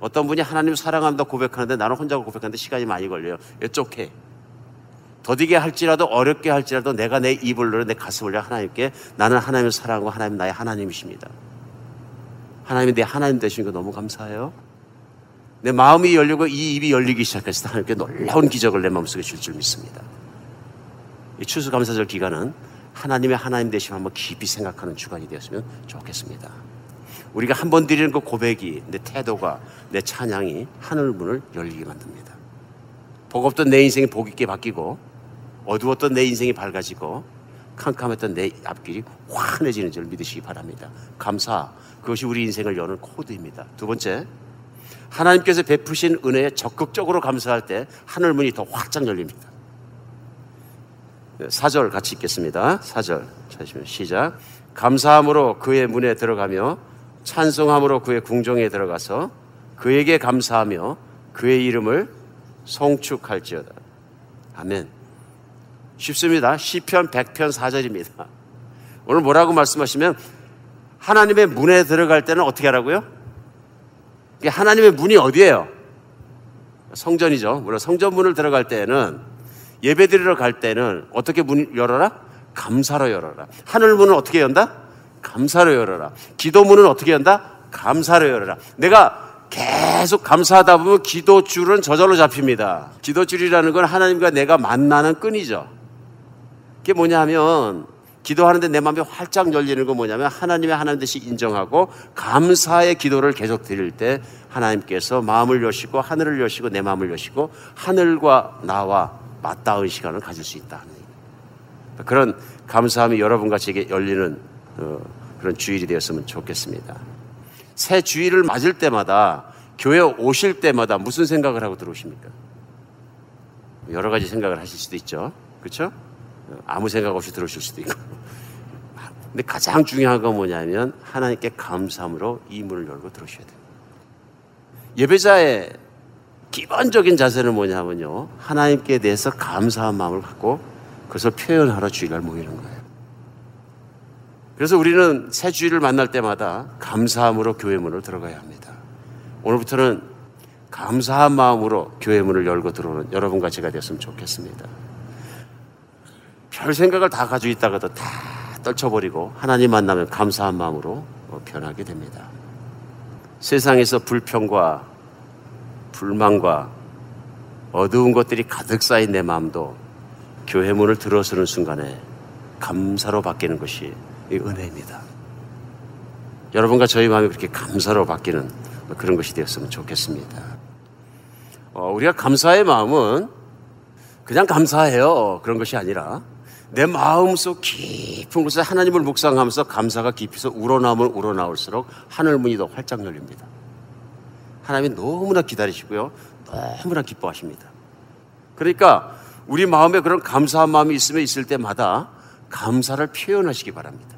어떤 분이 하나님 사랑합니다 고백하는데 나는 혼자 고백하는데 시간이 많이 걸려요. 이쪽해. 더디게 할지라도 어렵게 할지라도 내가 내 입을 열어 내 가슴을 열어 하나님께 나는 하나님을 사랑하고 하나님 나의 하나님이십니다. 하나님이 내 하나님 되신 거 너무 감사해요. 내 마음이 열리고 이 입이 열리기 시작했을 때 하나님께 놀라운 기적을 내 마음속에 줄 줄 믿습니다. 이 추수감사절 기간은 하나님의 하나님 되심 한번 깊이 생각하는 주간이 되었으면 좋겠습니다. 우리가 한 번 드리는 그 고백이 내 태도가 내 찬양이 하늘 문을 열리게 만듭니다. 복 없던 내 인생이 복 있게 바뀌고 어두웠던 내 인생이 밝아지고 캄캄했던 내 앞길이 환해지는 줄 믿으시기 바랍니다. 감사 그것이 우리 인생을 여는 코드입니다. 두 번째 하나님께서 베푸신 은혜에 적극적으로 감사할 때 하늘 문이 더 활짝 열립니다. 4절 같이 읽겠습니다. 4절 찾으시면 시작. 감사함으로 그의 문에 들어가며 찬송함으로 그의 궁정에 들어가서 그에게 감사하며 그의 이름을 송축할지어다. 아멘. 쉽습니다. 시편 100편 4절입니다. 오늘 뭐라고 말씀하시면 하나님의 문에 들어갈 때는 어떻게 하라고요? 하나님의 문이 어디예요? 성전이죠. 물론 성전 문을 들어갈 때는 예배 드리러 갈 때는 어떻게 문 열어라? 감사로 열어라. 하늘 문은 어떻게 연다? 감사로 열어라. 기도 문은 어떻게 연다? 감사로 열어라. 내가 계속 감사하다 보면 기도줄은 저절로 잡힙니다. 기도줄이라는 건 하나님과 내가 만나는 끈이죠. 그게 뭐냐면 기도하는데 내 마음이 활짝 열리는 건 뭐냐면 하나님의 하나님 대신 인정하고 감사의 기도를 계속 드릴 때 하나님께서 마음을 여시고 하늘을 여시고 내 마음을 여시고 하늘과 나와 맞닿은 시간을 가질 수 있다. 그런 감사함이 여러분과 제게 열리는 어, 그런 주일이 되었으면 좋겠습니다. 새 주일을 맞을 때마다 교회 오실 때마다 무슨 생각을 하고 들어오십니까? 여러 가지 생각을 하실 수도 있죠. 그렇죠? 아무 생각 없이 들어오실 수도 있고. 근데 가장 중요한 건 뭐냐면 하나님께 감사함으로 이 문을 열고 들어오셔야 돼요. 예배자의 기본적인 자세는 뭐냐면요. 하나님께 대해서 감사한 마음을 갖고 그것을 표현하러 주일날 모이는 거예요. 그래서 우리는 새 주일을 만날 때마다 감사함으로 교회 문을 들어가야 합니다. 오늘부터는 감사한 마음으로 교회 문을 열고 들어오는 여러분과 제가 되었으면 좋겠습니다. 별 생각을 다 가지고 있다가도 다 떨쳐버리고 하나님 만나면 감사한 마음으로 변하게 됩니다. 세상에서 불평과 불만과 어두운 것들이 가득 쌓인 내 마음도 교회 문을 들어서는 순간에 감사로 바뀌는 것이 은혜입니다. 여러분과 저희 마음이 그렇게 감사로 바뀌는 그런 것이 되었으면 좋겠습니다. 어, 우리가 감사의 마음은 그냥 감사해요. 그런 것이 아니라 내 마음속 깊은 곳에 하나님을 묵상하면서 감사가 깊이서 우러나오면 우러나올수록 하늘 문이 더 활짝 열립니다. 하나님이 너무나 기다리시고요. 너무나 기뻐하십니다. 그러니까 우리 마음에 그런 감사한 마음이 있으면 있을 때마다 감사를 표현하시기 바랍니다.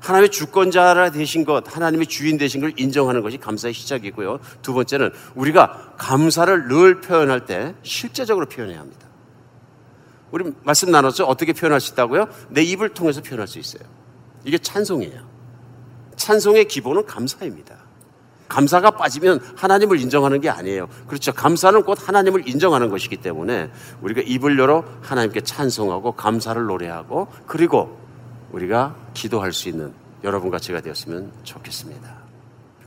하나님의 주권자라 되신 것, 하나님의 주인 되신 걸 인정하는 것이 감사의 시작이고요. 두 번째는 우리가 감사를 늘 표현할 때 실제적으로 표현해야 합니다. 우리 말씀 나눴죠? 어떻게 표현할 수 있다고요? 내 입을 통해서 표현할 수 있어요. 이게 찬송이에요. 찬송의 기본은 감사입니다. 감사가 빠지면 하나님을 인정하는 게 아니에요. 그렇죠. 감사는 곧 하나님을 인정하는 것이기 때문에 우리가 입을 열어 하나님께 찬송하고 감사를 노래하고 그리고 우리가 기도할 수 있는 여러분과 제가 되었으면 좋겠습니다.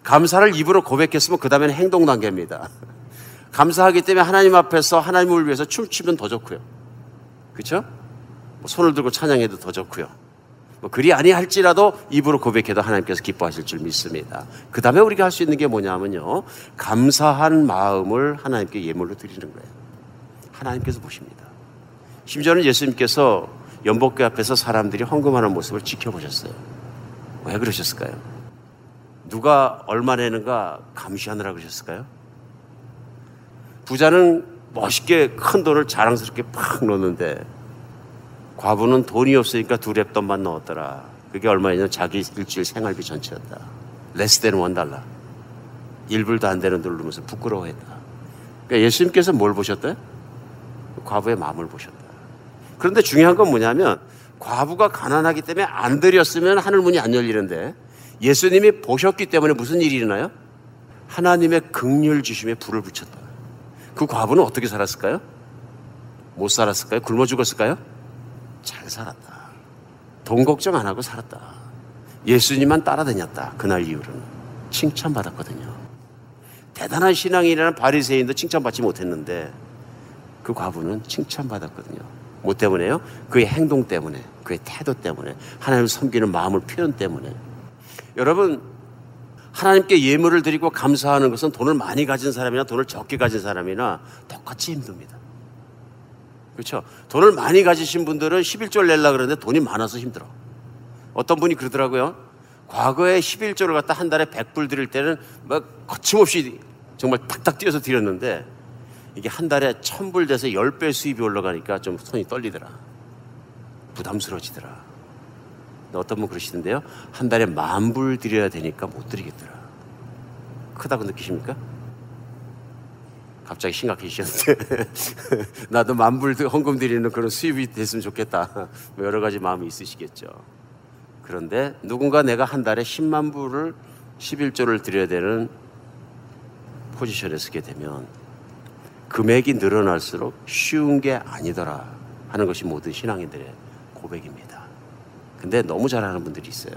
감사를 입으로 고백했으면 그 다음에는 행동 단계입니다. <laughs> 감사하기 때문에 하나님 앞에서 하나님을 위해서 춤추면 더 좋고요. 그렇죠? 뭐 손을 들고 찬양해도 더 좋고요. 뭐 그리 아니할지라도 입으로 고백해도 하나님께서 기뻐하실 줄 믿습니다. 그 다음에 우리가 할 수 있는 게 뭐냐면요. 감사한 마음을 하나님께 예물로 드리는 거예요. 하나님께서 보십니다. 심지어는 예수님께서 연복교 앞에서 사람들이 헌금하는 모습을 지켜보셨어요. 왜 그러셨을까요? 누가 얼마 내는가 감시하느라 그러셨을까요? 부자는 멋있게 큰 돈을 자랑스럽게 팍 넣는데 과부는 돈이 없으니까 두 렙돈만 넣었더라. 그게 얼마냐면 자기 일주일 생활비 전체였다. less than one dollar. 일불도 안 되는 돈을 넣으면서 부끄러워했다. 그러니까 예수님께서 뭘 보셨대? 과부의 마음을 보셨다. 그런데 중요한 건 뭐냐면 과부가 가난하기 때문에 안 드렸으면 하늘 문이 안 열리는데 예수님이 보셨기 때문에 무슨 일이 일어나요? 하나님의 극률 주심에 불을 붙였다. 그 과부는 어떻게 살았을까요? 못 살았을까요? 굶어 죽었을까요? 잘 살았다. 돈 걱정 안 하고 살았다. 예수님만 따라다녔다. 그날 이후로는 칭찬받았거든요. 대단한 신앙이라는 바리새인도 칭찬받지 못했는데 그 과부는 칭찬받았거든요. 뭐 때문에요? 그의 행동 때문에, 그의 태도 때문에, 하나님을 섬기는 마음을 표현 때문에. 여러분, 하나님께 예물을 드리고 감사하는 것은 돈을 많이 가진 사람이나 돈을 적게 가진 사람이나 똑같이 힘듭니다. 그렇죠? 돈을 많이 가지신 분들은 11조를 낼라 그러는데 돈이 많아서 힘들어. 어떤 분이 그러더라고요. 과거에 11조를 갖다 한 달에 100불 드릴 때는 막 거침없이 정말 탁탁 뛰어서 드렸는데 이게 한 달에 1000불 돼서 10배 수입이 올라가니까 좀 손이 떨리더라. 부담스러워지더라. 어떤 분 그러시던데요. 한 달에 만 불 드려야 되니까 못 드리겠더라. 크다고 느끼십니까? 갑자기 심각해지셨는데 <laughs> 나도 만불 헌금 드리는 그런 수입이 됐으면 좋겠다. 뭐 여러 가지 마음이 있으시겠죠. 그런데 누군가 내가 한 달에 10만 불을 11조를 드려야 되는 포지션에 서게 되면 금액이 늘어날수록 쉬운 게 아니더라 하는 것이 모든 신앙인들의 고백입니다. 근데 너무 잘하는 분들이 있어요.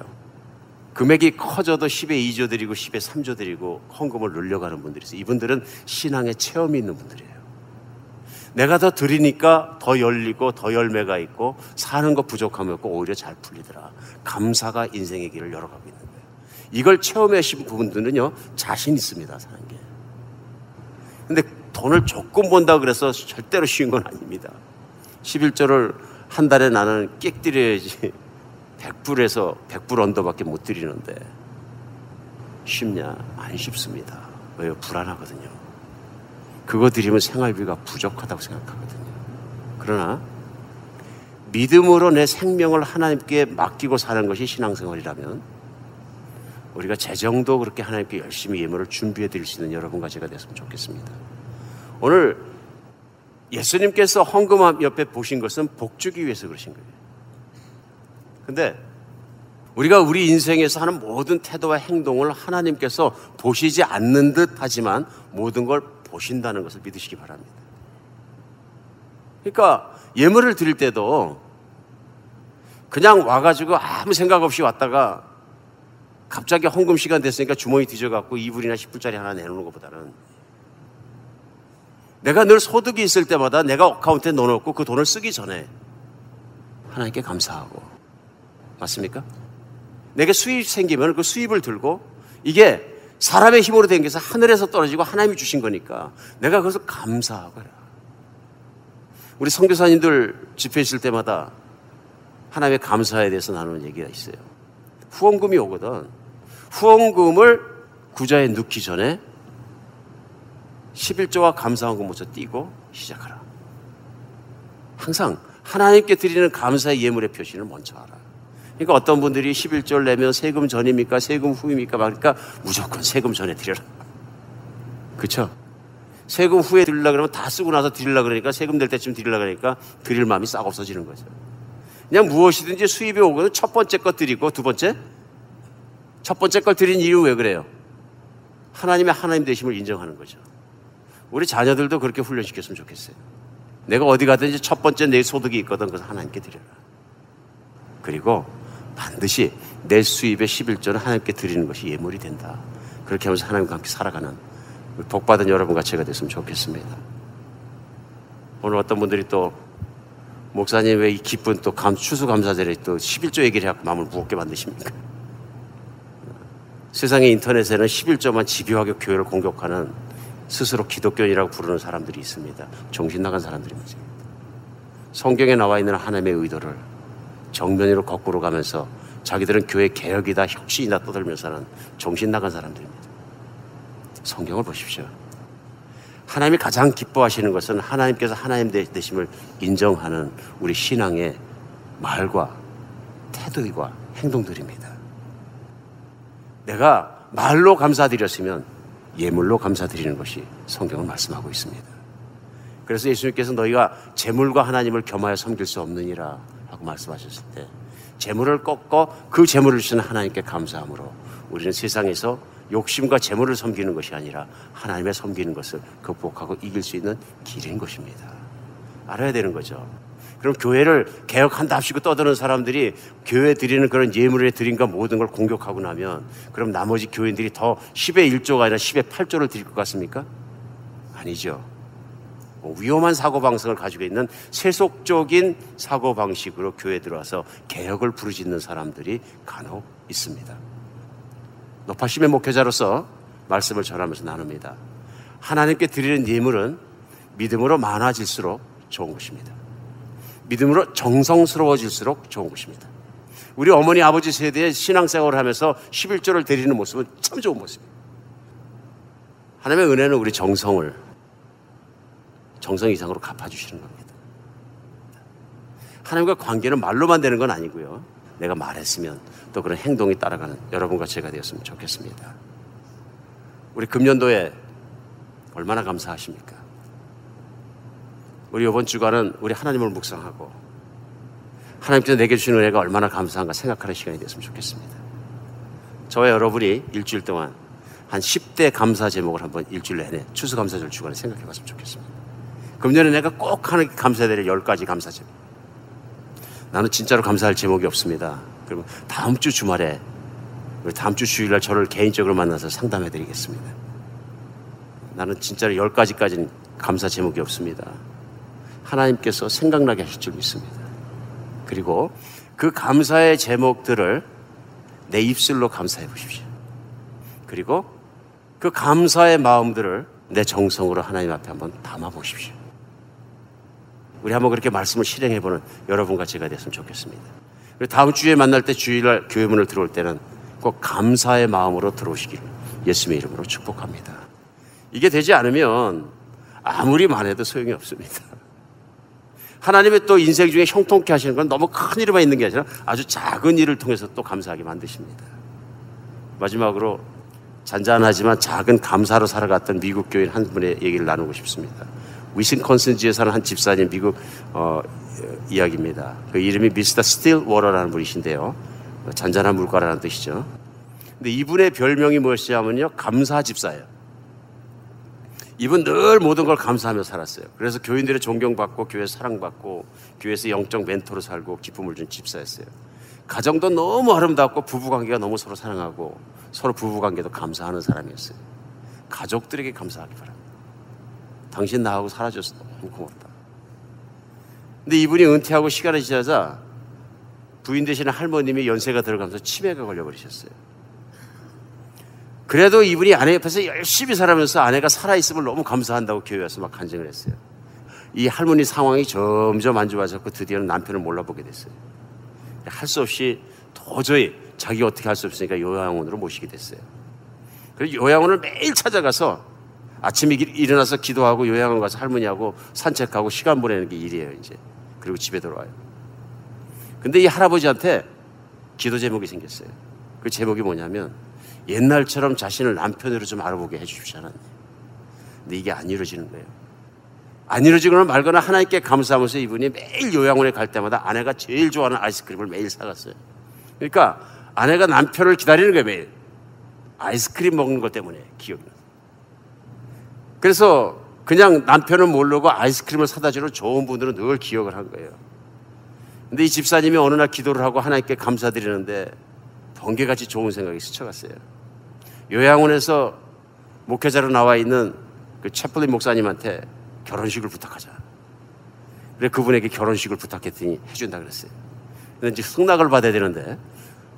금액이 커져도 10에 2조 드리고 10에 3조 드리고 헌금을 늘려가는 분들이 있어요. 이분들은 신앙의 체험이 있는 분들이에요. 내가 더 드리니까 더 열리고 더 열매가 있고 사는 것 부족함이 없고 오히려 잘 풀리더라. 감사가 인생의 길을 열어가고 있는 거예요. 이걸 체험하신 분들은요 자신 있습니다 사는 게. 근데 돈을 조금 번다 그래서 절대로 쉬운 건 아닙니다. 11조를 한 달에 나는 끽 드려야지 100불에서 100불 언더밖에 못 드리는데 쉽냐? 안 쉽습니다. 왜요? 불안하거든요. 그거 드리면 생활비가 부족하다고 생각하거든요. 그러나 믿음으로 내 생명을 하나님께 맡기고 사는 것이 신앙생활이라면 우리가 재정도 그렇게 하나님께 열심히 예물을 준비해 드릴 수 있는 여러분과 제가 됐으면 좋겠습니다. 오늘 예수님께서 헌금 옆에 보신 것은 복 주기 위해서 그러신 거예요. 근데 우리가 우리 인생에서 하는 모든 태도와 행동을 하나님께서 보시지 않는 듯 하지만 모든 걸 보신다는 것을 믿으시기 바랍니다. 그러니까 예물을 드릴 때도 그냥 와가지고 아무 생각 없이 왔다가 갑자기 헌금 시간 됐으니까 주머니 뒤져갖고 2불이나 10불짜리 하나 내놓는 것보다는 내가 늘 소득이 있을 때마다 내가 어카운트에 넣어놓고 그 돈을 쓰기 전에 하나님께 감사하고 맞습니까? 내게 수입 생기면 그 수입을 들고 이게 사람의 힘으로 된 게서 하늘에서 떨어지고 하나님이 주신 거니까 내가 그것을 감사하거라. 우리 선교사님들 집회 있을 때마다 하나님의 감사에 대해서 나누는 얘기가 있어요. 후원금이 오거든. 후원금을 구자에 넣기 전에 11조와 감사원금 먼저 띄고 시작하라. 항상 하나님께 드리는 감사의 예물의 표시를 먼저 하라. 그러니까 어떤 분들이 11조를 내면 세금 전입니까? 세금 후입니까? 그러니까 무조건 세금 전에 드려라. 그렇죠? 세금 후에 드리려 그러면 다 쓰고 나서 드리려 그러니까 세금 낼 때쯤 드리려 그러니까 드릴 마음이 싹 없어지는 거죠. 그냥 무엇이든지 수입이 오거든 첫 번째 거 드리고 두 번째 첫 번째 걸 드린 이유 왜 그래요? 하나님의 하나님 되심을 인정하는 거죠. 우리 자녀들도 그렇게 훈련시켰으면 좋겠어요. 내가 어디 가든지 첫 번째 내 소득이 있거든 그래서 하나님께 드려라. 그리고 반드시 내 수입의 11조는 하나님께 드리는 것이 예물이 된다. 그렇게 하면서 하나님과 함께 살아가는 복받은 여러분과 제가 됐으면 좋겠습니다. 오늘 어떤 분들이 또 목사님 왜 이 기쁜 또 감, 추수감사절에 또 11조 얘기를 해갖고 마음을 무겁게 만드십니까? 세상의 인터넷에는 11조만 집요하게 교회를 공격하는 스스로 기독교인이라고 부르는 사람들이 있습니다. 정신 나간 사람들입니다. 성경에 나와 있는 하나님의 의도를 정면으로 거꾸로 가면서 자기들은 교회 개혁이다 혁신이다 떠들면서는 정신 나간 사람들입니다. 성경을 보십시오. 하나님이 가장 기뻐하시는 것은 하나님께서 하나님 되심을 인정하는 우리 신앙의 말과 태도와 행동들입니다. 내가 말로 감사드렸으면 예물로 감사드리는 것이 성경은 말씀하고 있습니다. 그래서 예수님께서 너희가 재물과 하나님을 겸하여 섬길 수 없느니라 하고 말씀하셨을 때 재물을 꺾고 그 재물을 주시는 하나님께 감사함으로 우리는 세상에서 욕심과 재물을 섬기는 것이 아니라 하나님의 섬기는 것을 극복하고 이길 수 있는 길인 것입니다. 알아야 되는 거죠. 그럼 교회를 개혁한다 합시고 떠드는 사람들이 교회 드리는 그런 예물에 드린과 모든 걸 공격하고 나면 그럼 나머지 교인들이 더 10의 1조가 아니라 10의 8조를 드릴 것 같습니까? 아니죠. 뭐 위험한 사고방식을 가지고 있는 세속적인 사고방식으로 교회에 들어와서 개혁을 부르짖는 사람들이 간혹 있습니다. 높아심의 목회자로서 말씀을 전하면서 나눕니다. 하나님께 드리는 예물은 믿음으로 많아질수록 좋은 것입니다. 믿음으로 정성스러워질수록 좋은 것입니다. 우리 어머니 아버지 세대의 신앙생활을 하면서 11조를 드리는 모습은 참 좋은 모습입니다. 하나님의 은혜는 우리 정성을 정성 이상으로 갚아주시는 겁니다. 하나님과 관계는 말로만 되는 건 아니고요. 내가 말했으면 또 그런 행동이 따라가는 여러분과 제가 되었으면 좋겠습니다. 우리 금년도에 얼마나 감사하십니까? 우리 이번 주간은 우리 하나님을 묵상하고 하나님께서 내게 주신 은혜가 얼마나 감사한가 생각하는 시간이 됐으면 좋겠습니다. 저와 여러분이 일주일 동안 한 10대 감사 제목을 한번 일주일 내내 추수감사절 주간에 생각해 봤으면 좋겠습니다. 금년에 내가 꼭 하는 감사해야 될 10가지 감사 제목. 나는 진짜로 감사할 제목이 없습니다. 그러면 다음 주 주말에 우리 다음 주 주일날 저를 개인적으로 만나서 상담해 드리겠습니다. 나는 진짜로 열 가지까지는 감사 제목이 없습니다. 하나님께서 생각나게 하실 줄 믿습니다. 그리고 그 감사의 제목들을 내 입술로 감사해 보십시오. 그리고 그 감사의 마음들을 내 정성으로 하나님 앞에 한번 담아 보십시오. 우리 한번 그렇게 말씀을 실행해 보는 여러분과 제가 됐으면 좋겠습니다. 다음 주에 만날 때 주일날 교회 문을 들어올 때는 꼭 감사의 마음으로 들어오시기를 예수님의 이름으로 축복합니다. 이게 되지 않으면 아무리 말해도 소용이 없습니다. 하나님의 또 인생 중에 형통케 하시는 건 너무 큰 일에만 있는 게 아니라 아주 작은 일을 통해서 또 감사하게 만드십니다. 마지막으로 잔잔하지만 작은 감사로 살아갔던 미국 교인 한 분의 얘기를 나누고 싶습니다. 위스콘신주에 사는 한 집사님 미국 어, 이야기입니다. 그 이름이 Mr. Still Water라는 분이신데요. 잔잔한 물가라는 뜻이죠. 근데 이분의 별명이 무엇이냐면요. 감사 집사예요. 이분 늘 모든 걸 감사하며 살았어요. 그래서 교인들의 존경받고 교회 사랑받고 교회에서 영적 멘토로 살고 기쁨을 준 집사였어요. 가정도 너무 아름답고 부부관계가 너무 서로 사랑하고 서로 부부관계도 감사하는 사람이었어요. 가족들에게 감사하기 바랍니다. 당신 나하고 사라졌어. 너무 고맙다. 근데 이분이 은퇴하고 시간이 지나자 부인 되시는 할머님이 연세가 들어가면서 치매가 걸려버리셨어요. 그래도 이분이 아내 옆에서 열심히 살아면서 아내가 살아있음을 너무 감사한다고 교회 와서 막 간증을 했어요. 이 할머니 상황이 점점 안 좋아졌고 드디어는 남편을 몰라보게 됐어요. 할 수 없이 도저히 자기가 어떻게 할 수 없으니까 요양원으로 모시게 됐어요. 그래서 요양원을 매일 찾아가서 아침에 일어나서 기도하고 요양원 가서 할머니하고 산책하고 시간 보내는 게 일이에요, 이제. 그리고 집에 들어와요. 근데 이 할아버지한테 기도 제목이 생겼어요. 그 제목이 뭐냐면 옛날처럼 자신을 남편으로 좀 알아보게 해주십시오. 근데 이게 안 이루어지는 거예요. 안 이루어지거나 말거나 하나님께 감사하면서 이분이 매일 요양원에 갈 때마다 아내가 제일 좋아하는 아이스크림을 매일 사갔어요. 그러니까 아내가 남편을 기다리는 거예요, 매일. 아이스크림 먹는 것 때문에 기억이 나요. 그래서 그냥 남편은 모르고 아이스크림을 사다 주는 좋은 분들은 늘 기억을 한 거예요. 근데 이 집사님이 어느 날 기도를 하고 하나님께 감사드리는데 번개같이 좋은 생각이 스쳐갔어요. 요양원에서 목회자로 나와 있는 그 채플린 목사님한테 결혼식을 부탁하자. 그래 그분에게 결혼식을 부탁했더니 해준다 그랬어요. 근데 이제 승낙을 받아야 되는데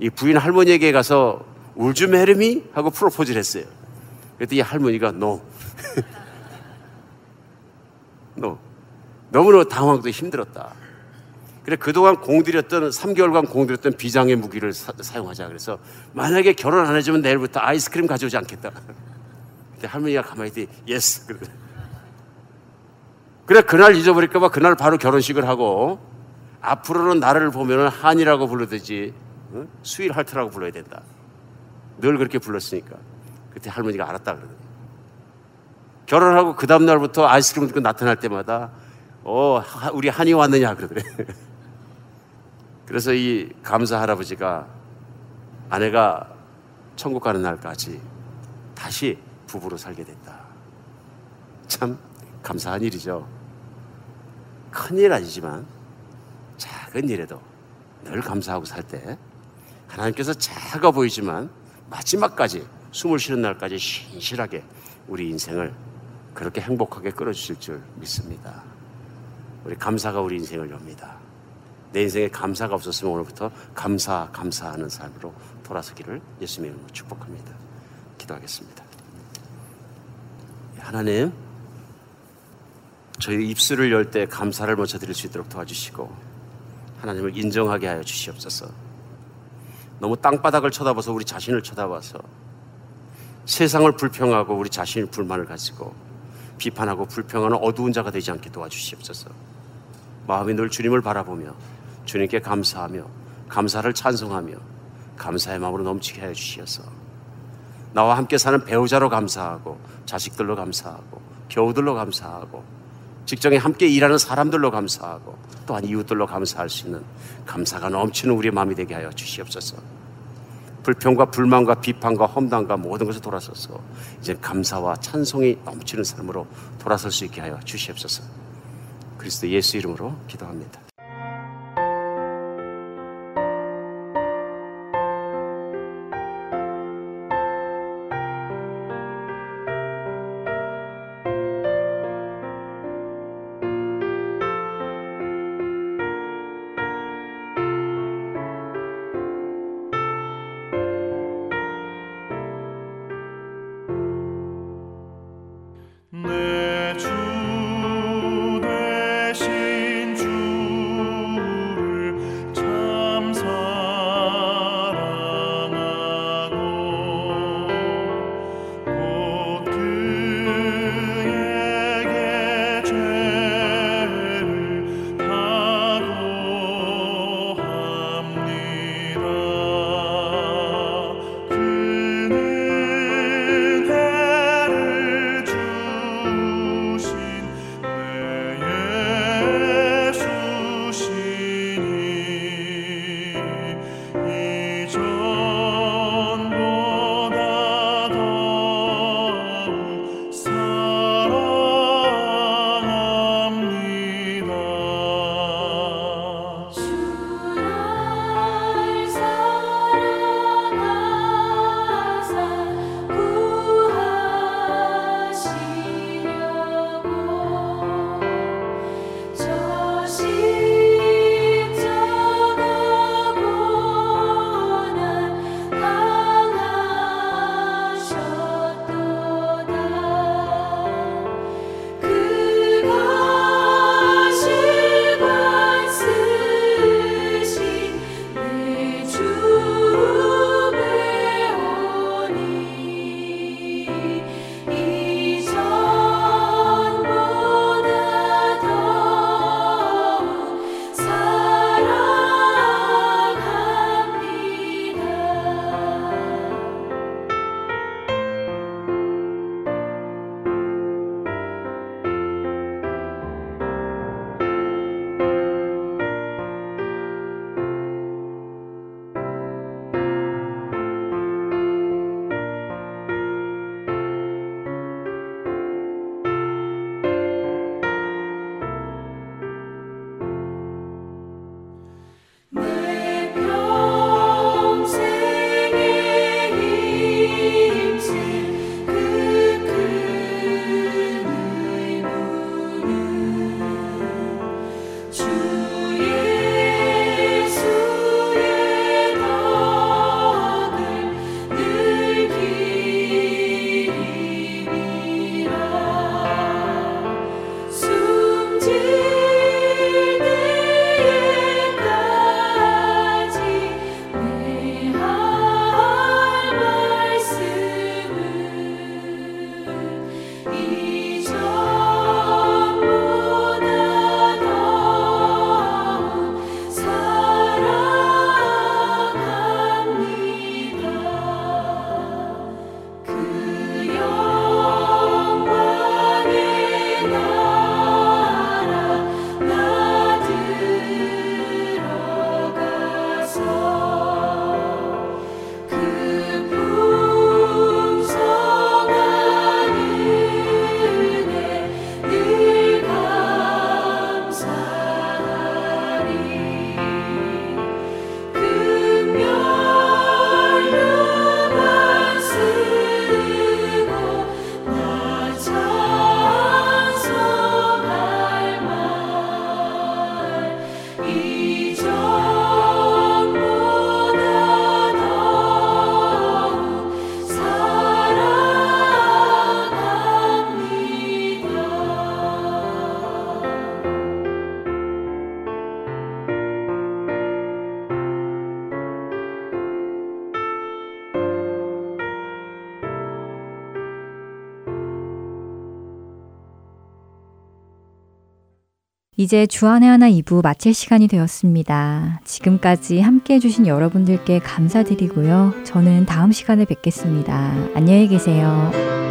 이 부인 할머니에게 가서 해름이 하고 프로포즈를 했어요. 그랬더니 이 할머니가 노. No. <laughs> 너무너무 당황도 힘들었다. 그래 그동안 공들였던 3개월간 공들였던 비장의 무기를 사, 용하자 그래서 만약에 결혼 안 해주면 내일부터 아이스크림 가져오지 않겠다. 근데 할머니가 가만히 있더니 yes. 그래 그날 잊어버릴까봐 그날 바로 결혼식을 하고 앞으로는 나를 보면 honey라고 부르듯이 응? sweetheart라고 불러야 된다. 늘 그렇게 불렀으니까 그때 할머니가 알았다 그러더니 결혼하고 그 다음 날부터 아이스크림 들고 나타날 때마다 어 우리 한이 왔느냐 그러더래. <laughs> 그래서 이 감사 할아버지가 아내가 천국 가는 날까지 다시 부부로 살게 됐다. 참 감사한 일이죠. 큰 일 아니지만 작은 일에도 늘 감사하고 살 때 하나님께서 작아 보이지만 마지막까지 숨을 쉬는 날까지 신실하게 우리 인생을 그렇게 행복하게 끌어주실 줄 믿습니다. 우리 감사가 우리 인생을 엽니다. 내 인생에 감사가 없었으면 오늘부터 감사, 감사하는 삶으로 돌아서기를 예수님의 이름으로 축복합니다. 기도하겠습니다. 하나님, 저희 입술을 열 때 감사를 먼저 드릴 수 있도록 도와주시고, 하나님을 인정하게 하여 주시옵소서. 너무 땅바닥을 쳐다봐서 우리 자신을 쳐다봐서 세상을 불평하고 우리 자신의 불만을 가지고 비판하고 불평하는 어두운 자가 되지 않게 도와주시옵소서. 마음이 늘 주님을 바라보며 주님께 감사하며 감사를 찬송하며 감사의 마음으로 넘치게 해 주시어서 나와 함께 사는 배우자로 감사하고 자식들로 감사하고 겨우들로 감사하고 직장에 함께 일하는 사람들로 감사하고 또한 이웃들로 감사할 수 있는 감사가 넘치는 우리의 마음이 되게 하여 주시옵소서. 불평과 불만과 비판과 험담과 모든 것을 돌아서서 이제 감사와 찬송이 넘치는 삶으로 돌아설 수 있게 하여 주시옵소서. 그리스도 예수 이름으로 기도합니다. 이제 주안의 하나 2부 마칠 시간이 되었습니다. 지금까지 함께 해주신 여러분들께 감사드리고요. 저는 다음 시간에 뵙겠습니다. 안녕히 계세요.